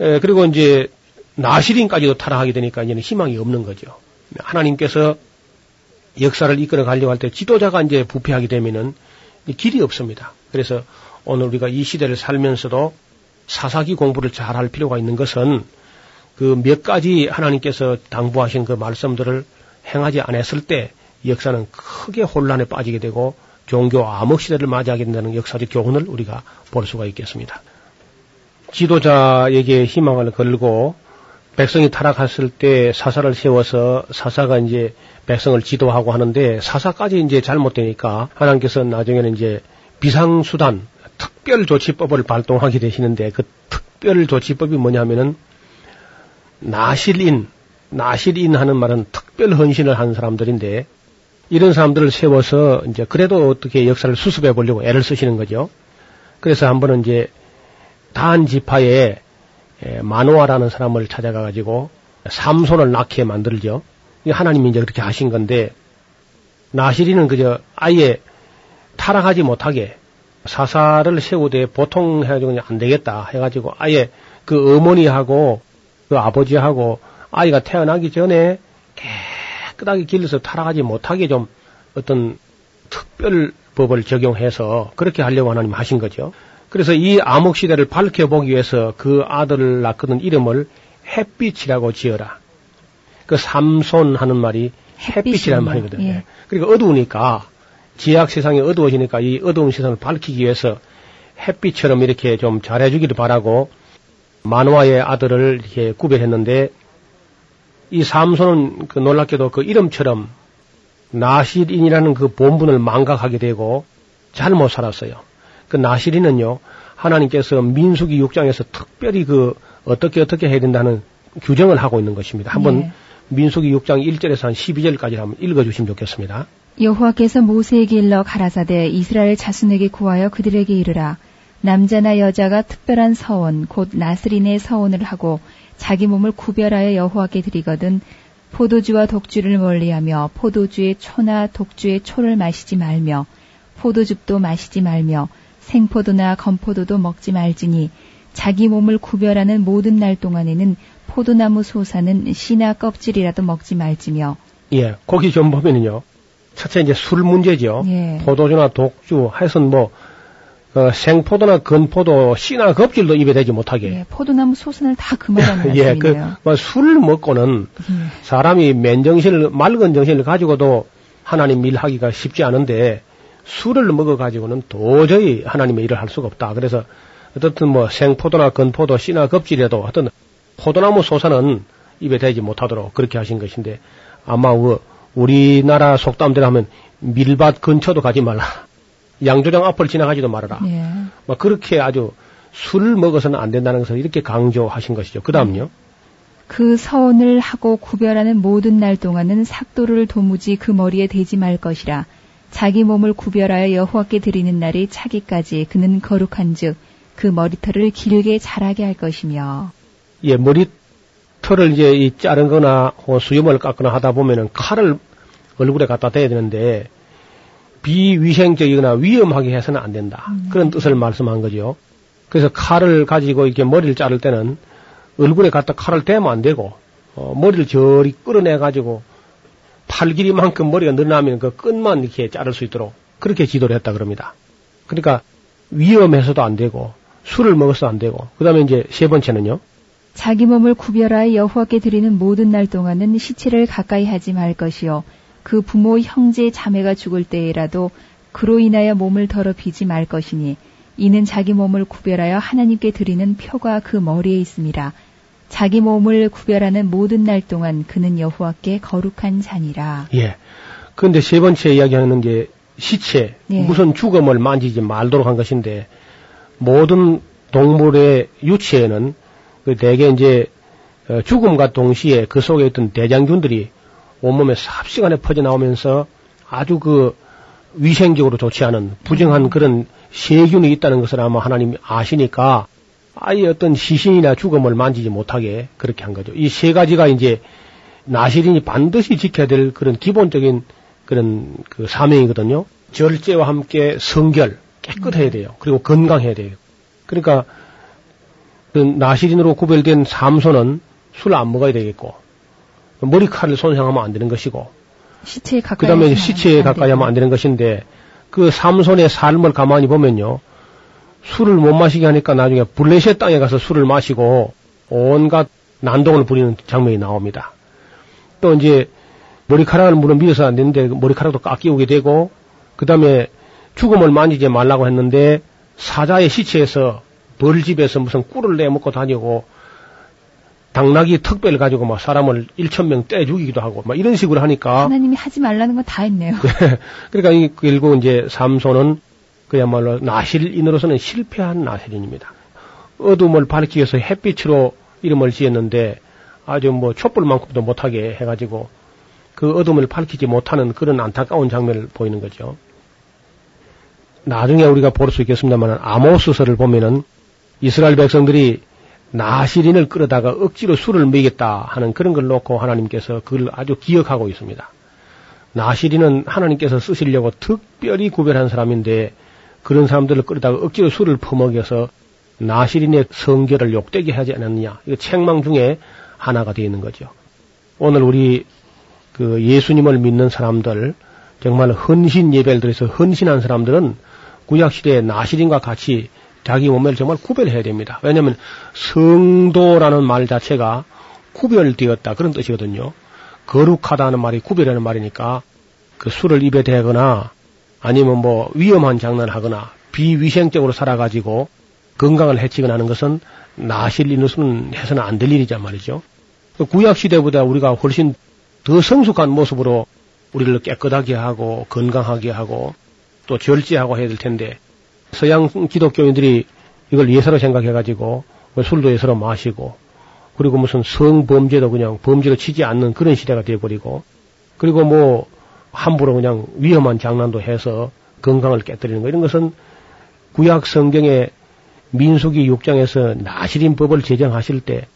예, 그리고 이제 나시린까지도 타락하게 되니까 이제는 희망이 없는 거죠. 하나님께서 역사를 이끌어 가려고 할 때 지도자가 이제 부패하게 되면은 길이 없습니다. 그래서 오늘 우리가 이 시대를 살면서도 사사기 공부를 잘 할 필요가 있는 것은 그 몇 가지 하나님께서 당부하신 그 말씀들을 행하지 않았을 때 역사는 크게 혼란에 빠지게 되고 종교 암흑 시대를 맞이하게 된다는 역사적 교훈을 우리가 볼 수가 있겠습니다. 지도자에게 희망을 걸고 백성이 타락했을 때 사사를 세워서 사사가 이제 백성을 지도하고 하는데 사사까지 이제 잘못되니까 하나님께서 나중에는 이제 비상수단 특별 조치법을 발동하게 되시는데 그 특별 조치법이 뭐냐면은 나실인 나실인 하는 말은 특별 헌신을 한 사람들인데 이런 사람들을 세워서 이제 그래도 어떻게 역사를 수습해 보려고 애를 쓰시는 거죠. 그래서 한 번은 이제 단 지파에 마노아라는 사람을 찾아가 가지고 삼손을 낳게 만들죠. 하나님이 이제 그렇게 하신 건데 나시리는 그저 아예 타락하지 못하게 사사를 세우되 보통 해가지고 안 되겠다 해가지고 아예 그 어머니하고 그 아버지하고 아이가 태어나기 전에 깨끗하게 길러서 타락하지 못하게 좀 어떤 특별 법을 적용해서 그렇게 하려고 하나님 하신 거죠. 그래서 이 암흑 시대를 밝혀보기 위해서 그 아들을 낳거든 이름을 햇빛이라고 지어라. 그 삼손 하는 말이 햇빛이라는 말이거든요. 예. 그러니까 어두우니까 지약 세상이 어두워지니까 이 어두운 세상을 밝히기 위해서 햇빛처럼 이렇게 좀 잘해주기를 바라고 만화의 아들을 이렇게 구별했는데 이 삼손은 그 놀랍게도 그 이름처럼 나실인이라는 그 본분을 망각하게 되고 잘못 살았어요. 그 나실인은요 하나님께서 민수기 6장에서 특별히 그 어떻게 어떻게 해야 된다는 규정을 하고 있는 것입니다. 한번 네. 민수기 6장 1절에서 한 12절까지 한번 읽어주시면 좋겠습니다. 여호와께서 모세에게 일러 가라사대 이스라엘 자손에게 구하여 그들에게 이르라 남자나 여자가 특별한 서원 곧 나스린의 서원을 하고 자기 몸을 구별하여 여호와께 드리거든 포도주와 독주를 멀리하며 포도주의 초나 독주의 초를 마시지 말며 포도즙도 마시지 말며 생포도나 건포도도 먹지 말지니 자기 몸을 구별하는 모든 날 동안에는 포도나무 소사는 씨나 껍질이라도 먹지 말지며. 예, 거기 좀 보면은요. 첫째 이제 술 문제죠. 예. 포도주나 독주, 하여튼 뭐 어, 생포도나 건포도 씨나 껍질도 입에 대지 못하게. 예, 포도나무 소선을 다 그만하는 예, 그, 뭐 술을 먹고는 예. 사람이 맨정신을 맑은 정신을 가지고도 하나님 일 하기가 쉽지 않은데 술을 먹어 가지고는 도저히 하나님의 일을 할 수가 없다. 그래서 어떻든 뭐 생포도나 건포도 씨나 껍질이라도 하여튼 포도나무 소사는 입에 대지 못하도록 그렇게 하신 것인데 아마 그 우리나라 속담대로 하면 밀밭 근처도 가지 말라. 양조장 앞을 지나가지도 말아라. 예. 막 그렇게 아주 술을 먹어서는 안 된다는 것을 이렇게 강조하신 것이죠. 그 다음요. 그 서원을 하고 구별하는 모든 날 동안은 삭도를 도무지 그 머리에 대지 말 것이라. 자기 몸을 구별하여 여호와께 드리는 날이 차기까지 그는 거룩한즉 그 머리털을 길게 자라게 할 것이며. 예, 머리털을 이제 이 자른 거나 수염을 깎거나 하다 보면은 칼을 얼굴에 갖다 대야 되는데 비위생적이거나 위험하게 해서는 안 된다. 음. 그런 뜻을 말씀한 거죠. 그래서 칼을 가지고 이렇게 머리를 자를 때는 얼굴에 갖다 칼을 대면 안 되고 어, 머리를 저리 끌어내 가지고 팔 길이만큼 머리가 늘어나면 그 끝만 이렇게 자를 수 있도록 그렇게 지도를 했다 그럽니다. 그러니까 위험해서도 안 되고 술을 먹어서 안 되고 그다음에 이제 세 번째는요. 자기 몸을 구별하여 여호와께 드리는 모든 날 동안은 시체를 가까이 하지 말 것이요 그 부모 형제 자매가 죽을 때에라도 그로 인하여 몸을 더럽히지 말 것이니 이는 자기 몸을 구별하여 하나님께 드리는 표가 그 머리에 있습니다. 자기 몸을 구별하는 모든 날 동안 그는 여호와께 거룩한 자니라. 예. 그런데 세 번째 이야기하는 게 시체, 예. 무슨 죽음을 만지지 말도록 한 것인데 모든 동물의 유체에는 그 대개 이제 어, 죽음과 동시에 그 속에 있던 대장균들이 온몸에 삽시간에 퍼져 나오면서 아주 그 위생적으로 좋지 않은 부정한 그런 세균이 있다는 것을 아마 하나님이 아시니까 아예 어떤 시신이나 죽음을 만지지 못하게 그렇게 한 거죠. 이 세 가지가 이제 나시린이 반드시 지켜야 될 그런 기본적인 그런 그 사명이거든요. 절제와 함께 성결, 깨끗해야 돼요. 그리고 건강해야 돼요. 그러니까 그 나시린으로 구별된 삼손은 술 안 먹어야 되겠고 머리칼을 손상하면 안 되는 것이고 시체에 가까이 그다음에 시체에 가까이 하면 안 되는 것인데 그 삼손의 삶을 가만히 보면요 술을 못 마시게 하니까 나중에 블레셋 땅에 가서 술을 마시고 온갖 난동을 부리는 장면이 나옵니다. 또 이제 머리카락을 물론 밀어서 안 되는데 머리카락도 깎이오게 되고 그 다음에 죽음을 만지지 말라고 했는데 사자의 시체에서 벌집에서 무슨 꿀을 내먹고 다니고 당나귀 턱배를 가지고 막 사람을 1천 명 떼 죽이기도 하고 막 이런 식으로 하니까 하나님이 하지 말라는 건 다 했네요. 네. 그러니까 결국 이제 삼손은 그야말로 나실인으로서는 실패한 나실인입니다. 어둠을 밝히기 위해서 햇빛으로 이름을 지었는데 아주 뭐 촛불만큼도 못하게 해가지고 그 어둠을 밝히지 못하는 그런 안타까운 장면을 보이는 거죠. 나중에 우리가 볼 수 있겠습니다만 아모스서를 보면은 이스라엘 백성들이 나시린을 끌어다가 억지로 술을 먹이겠다 하는 그런 걸 놓고 하나님께서 그걸 아주 기억하고 있습니다. 나시리는 하나님께서 쓰시려고 특별히 구별한 사람인데 그런 사람들을 끌다가 억지로 술을 퍼먹여서 나시린의 성결을 욕되게 하지 않았느냐. 이거 책망 중에 하나가 되어 있는 거죠. 오늘 우리 그 예수님을 믿는 사람들, 정말 헌신 예배를 드려서 헌신한 사람들은 구약시대의 나시린과 같이 자기 몸매를 정말 구별해야 됩니다. 왜냐하면 성도라는 말 자체가 구별되었다 그런 뜻이거든요. 거룩하다는 말이 구별하는 말이니까 그 술을 입에 대거나 아니면 뭐 위험한 장난을 하거나 비위생적으로 살아가지고 건강을 해치거나 하는 것은 나실 인으로는 해서는 안 될 일이란 말이죠. 그 구약 시대보다 우리가 훨씬 더 성숙한 모습으로 우리를 깨끗하게 하고 건강하게 하고 또 절제하고 해야 될 텐데 서양 기독교인들이 이걸 예사로 생각해가지고 술도 예사로 마시고 그리고 무슨 성범죄도 그냥 범죄로 치지 않는 그런 시대가 되어버리고 그리고 뭐 함부로 그냥 위험한 장난도 해서 건강을 깨뜨리는 거 이런 것은 구약 성경의 민수기 6장에서 나시린 법을 제정하실 때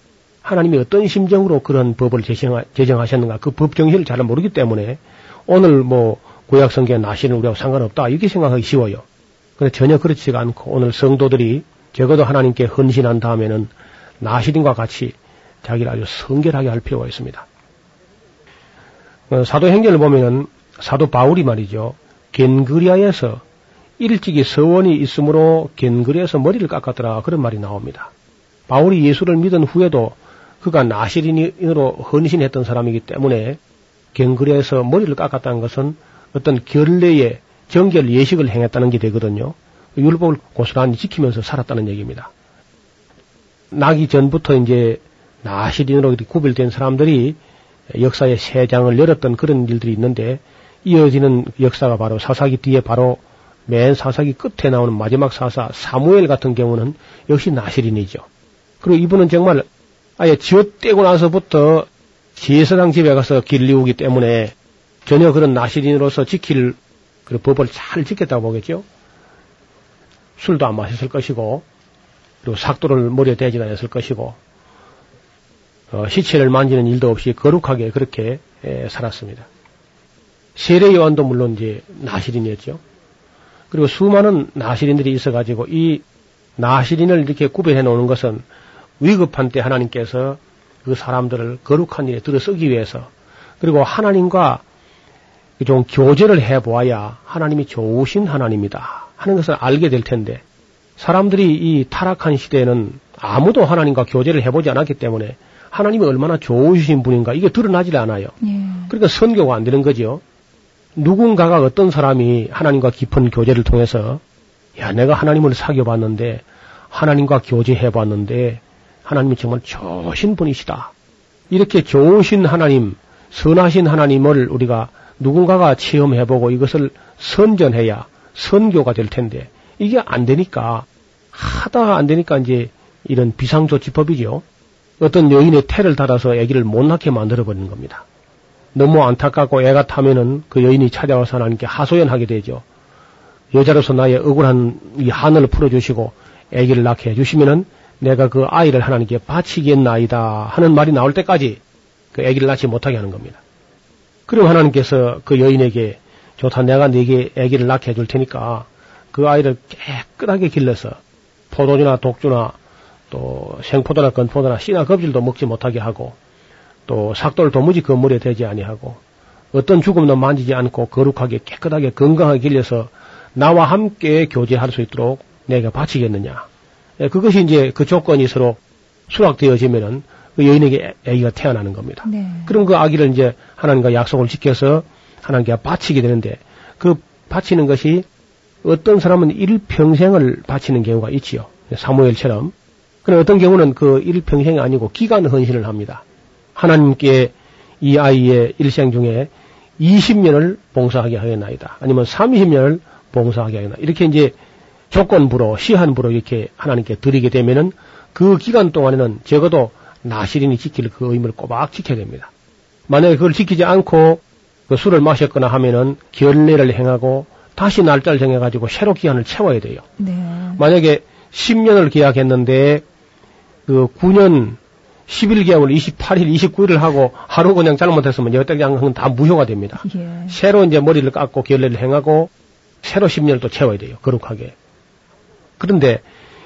하나님이 어떤 심정으로 그런 법을 제정하, 제정하셨는가 그 법 정신을 잘 모르기 때문에 오늘 뭐 구약 성경의 나시는 우리하고 상관없다 이렇게 생각하기 쉬워요. 그런데 전혀 그렇지가 않고 오늘 성도들이 적어도 하나님께 헌신한 다음에는 나시린과 같이 자기를 아주 성결하게 할 필요가 있습니다. 어, 사도행전을 보면은 사도 바울이 말이죠. 겐그리아에서 일찍이 서원이 있으므로 겐그리에서 머리를 깎았더라 그런 말이 나옵니다. 바울이 예수를 믿은 후에도 그가 나시린으로 헌신했던 사람이기 때문에 겐그리에서 머리를 깎았다는 것은 어떤 결례의 정결 예식을 행했다는 게 되거든요. 율법을 고스란히 지키면서 살았다는 얘기입니다. 나기 전부터 이제 나시린으로 구별된 사람들이 역사의 세 장을 열었던 그런 일들이 있는데 이어지는 역사가 바로 사사기 뒤에 바로 맨 사사기 끝에 나오는 마지막 사사 사무엘 같은 경우는 역시 나시린이죠. 그리고 이분은 정말 아예 지어떼고 나서부터 제사장 집에 가서 길리우기 때문에 전혀 그런 나시린으로서 지킬 그 법을 잘 지켰다고 보겠죠. 술도 안 마셨을 것이고 그리고 삭도를 머리에 대지 않았을 것이고 어, 시체를 만지는 일도 없이 거룩하게 그렇게 에, 살았습니다. 세례 요한도 물론 이제 나시린이었죠. 그리고 수많은 나시린들이 있어가지고 이 나시린을 이렇게 구별해 놓는 것은 위급한 때 하나님께서 그 사람들을 거룩한 일에 들어서기 위해서 그리고 하나님과 좀 교제를 해 보아야 하나님이 좋으신 하나님이다 하는 것을 알게 될 텐데 사람들이 이 타락한 시대에는 아무도 하나님과 교제를 해보지 않았기 때문에 하나님이 얼마나 좋으신 분인가 이게 드러나질 않아요. 예. 그러니까 선교가 안 되는 거죠. 누군가가 어떤 사람이 하나님과 깊은 교제를 통해서 야 내가 하나님을 사귀어 봤는데 하나님과 교제해 봤는데 하나님이 정말 좋으신 분이시다. 이렇게 좋으신 하나님, 선하신 하나님을 우리가 누군가가 체험해보고 이것을 선전해야 선교가 될 텐데 이게 안 되니까 하다 안 되니까 이제 이런 비상조치법이죠. 어떤 여인의 태를 달아서 아기를 못 낳게 만들어 버리는 겁니다. 너무 안타깝고 애가 타면은 그 여인이 찾아와서 하나님께 하소연하게 되죠. 여자로서 나의 억울한 이 한을 풀어주시고 아기를 낳게 해주시면은 내가 그 아이를 하나님께 바치겠나이다 하는 말이 나올 때까지 그 아기를 낳지 못하게 하는 겁니다. 그럼 하나님께서 그 여인에게 좋다 내가 네게 아기를 낳게 해줄 테니까 그 아이를 깨끗하게 길러서 포도주나 독주나 또 생포도나 건포도나 씨나 겁질도 먹지 못하게 하고 또 삭도를 도무지 건물에 대지 아니하고 어떤 죽음도 만지지 않고 거룩하게 깨끗하게 건강하게 길려서 나와 함께 교제할 수 있도록 내가 바치겠느냐. 예, 그것이 이제 그 조건이 서로 수락되어지면은 그 여인에게 아기가 태어나는 겁니다. 네. 그럼 그 아기를 이제 하나님과 약속을 지켜서 하나님께 바치게 되는데 그 바치는 것이 어떤 사람은 일평생을 바치는 경우가 있지요. 사무엘처럼. 그런데 어떤 경우는 그 일평생이 아니고 기간 헌신을 합니다. 하나님께 이 아이의 일생 중에 20년을 봉사하게 하겠나이다. 아니면 30년을 봉사하게 하겠나. 이렇게 이제 조건부로, 시한부로 이렇게 하나님께 드리게 되면은 그 기간 동안에는 적어도 나시린이 지킬 그 의무를 꼬박 지켜야 됩니다. 만약에 그걸 지키지 않고 그 술을 마셨거나 하면은 결례를 행하고 다시 날짜를 정해가지고 새로 기한을 채워야 돼요. 네. 만약에 10년을 계약했는데 그 9년 11개월, 28일, 29일을 하고 하루 그냥 잘못했으면 여덟 양은 다 무효가 됩니다. 예. 새로 이제 머리를 깎고 결례를 행하고 새로 10년을 또 채워야 돼요. 거룩하게. 그런데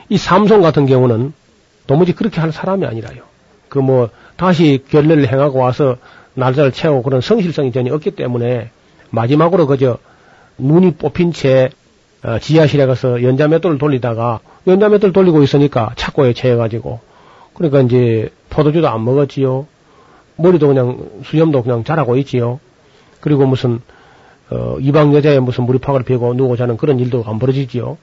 이 삼손 같은 경우는 도무지 그렇게 할 사람이 아니라요. 그 뭐 다시 결례를 행하고 와서 날짜를 채우고 그런 성실성이 전혀 없기 때문에 마지막으로 그저 눈이 뽑힌 채 어, 지하실에 가서 연자 맷돌을 돌리다가 연자 맷돌 돌리고 있으니까 착고에 채여가지고 그러니까 이제 포도주도 안 먹었지요. 머리도 그냥 수염도 그냥 자라고 있지요. 그리고 무슨 어, 이방 여자의 무슨 무리팍을 베고 누워 자는 그런 일도 안 벌어지지요.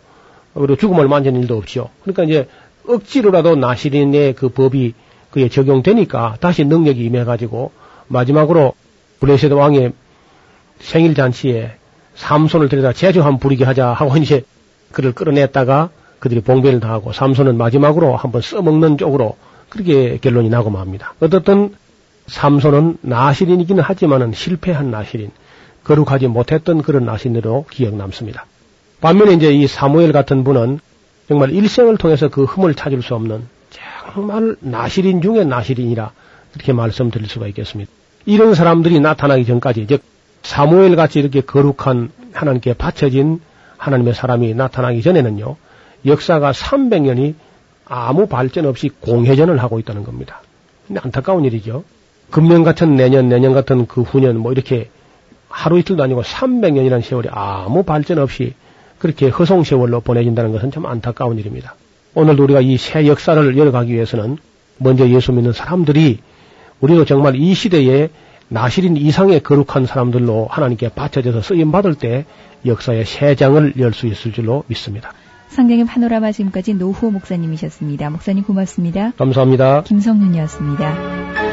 그리고 죽음을 만지는 일도 없지요. 그러니까 이제 억지로라도 나시린의 그 법이 그에 적용되니까 다시 능력이 임해가지고 마지막으로 블레셋 왕의 생일 잔치에 삼손을 데려다 제주 한 부리게 하자 하고 이제 그를 끌어냈다가 그들이 봉변을 당하고 삼손은 마지막으로 한번 써먹는 쪽으로 그렇게 결론이 나고 맙니다. 어떻든 삼손은 나시린이기는 하지만은 실패한 나시린, 거룩하지 못했던 그런 나시린으로 기억 남습니다. 반면에 이제 이 사무엘 같은 분은 정말 일생을 통해서 그 흠을 찾을 수 없는 정말 나시린 중에 나시린이라 그렇게 말씀드릴 수가 있겠습니다. 이런 사람들이 나타나기 전까지 즉 사무엘 같이 이렇게 거룩한 하나님께 바쳐진 하나님의 사람이 나타나기 전에는요 역사가 300년이 아무 발전 없이 공회전을 하고 있다는 겁니다. 근데 안타까운 일이죠. 금년 같은 내년, 내년 같은 그 후년 뭐 이렇게 하루 이틀도 아니고 300년이라는 세월이 아무 발전 없이 그렇게 허송 세월로 보내진다는 것은 참 안타까운 일입니다. 오늘도 우리가 이 새 역사를 열어가기 위해서는 먼저 예수 믿는 사람들이 우리도 정말 이 시대에 나시린 이상의 거룩한 사람들로 하나님께 바쳐져서 쓰임 받을 때 역사의 새 장을 열 수 있을 줄로 믿습니다. 성경의 파노라마 지금까지 노후 목사님이셨습니다. 목사님 고맙습니다. 감사합니다. 김성윤이었습니다.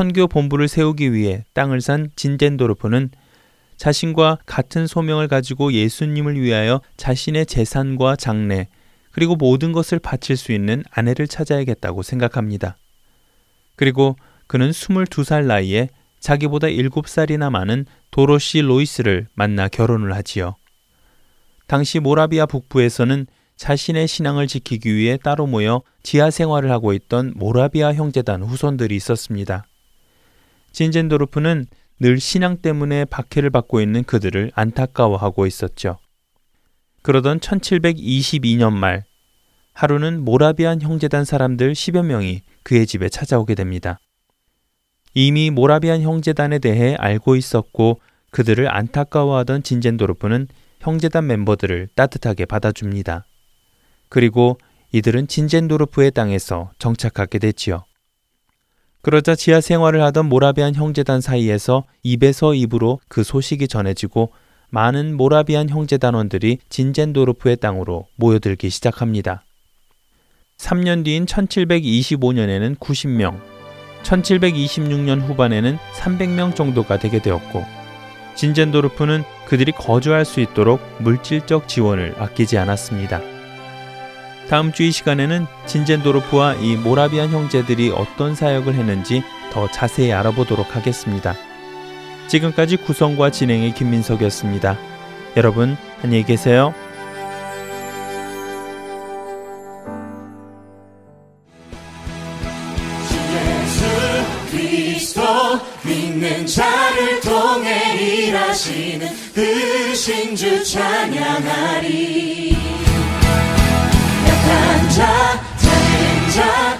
선교 본부를 세우기 위해 땅을 산 진젠도르프는 자신과 같은 소명을 가지고 예수님을 위하여 자신의 재산과 장래 그리고 모든 것을 바칠 수 있는 아내를 찾아야겠다고 생각합니다. 그리고 그는 22살 나이에 자기보다 7살이나 많은 도로시 로이스를 만나 결혼을 하지요. 당시 모라비아 북부에서는 자신의 신앙을 지키기 위해 따로 모여 지하 생활을 하고 있던 모라비아 형제단 후손들이 있었습니다. 진젠도르프는 늘 신앙 때문에 박해를 받고 있는 그들을 안타까워하고 있었죠. 그러던 1722년 말 하루는 모라비안 형제단 사람들 10여 명이 그의 집에 찾아오게 됩니다. 이미 모라비안 형제단에 대해 알고 있었고 그들을 안타까워하던 진젠도르프는 형제단 멤버들을 따뜻하게 받아줍니다. 그리고 이들은 진젠도르프의 땅에서 정착하게 됐지요. 그러자 지하 생활을 하던 모라비안 형제단 사이에서 입에서 입으로 그 소식이 전해지고 많은 모라비안 형제단원들이 진젠도르프의 땅으로 모여들기 시작합니다. 3년 뒤인 1725년에는 90명, 1726년 후반에는 300명 정도가 되게 되었고, 진젠도르프는 그들이 거주할 수 있도록 물질적 지원을 아끼지 않았습니다. 다음 주 이 시간에는 진젠도르프와 이 모라비안 형제들이 어떤 사역을 했는지 더 자세히 알아보도록 하겠습니다. 지금까지 구성과 진행의 김민석이었습니다. 여러분, 안녕히 계세요. 믿는 자를 통해 일하시는 그 신주 찬양하리 자 작은 자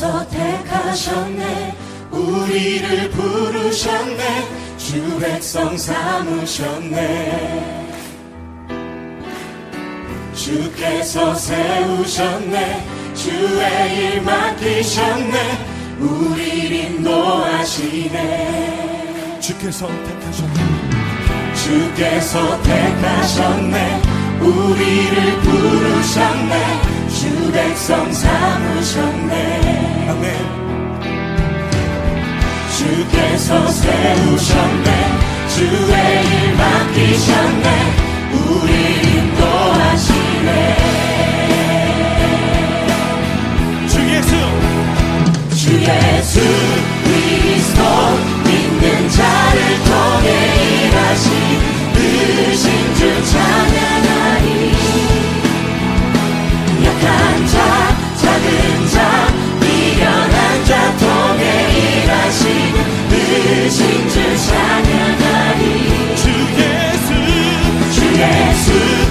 주께서 택하셨네. 우리를 부르셨네. 주 백성 삼으셨네. 주께서 세우셨네. 주의 일 맡기셨네. 우리를 인도하시네. 주께서 택하셨네. 주께서 택하셨네. 우리를 부르셨네 주 백성 삼으셨네. 아멘. 주께서 세우셨네. 주의 일 맡기셨네. 우리 인도하시네. 주 예수. 주 예수 그리스도 믿는 자를 통해 일하신 으신 주 찬양하니 약한 자 작은 자 미련한 자 통해 일하신 으신 주 찬양하니 주 예수 주 예수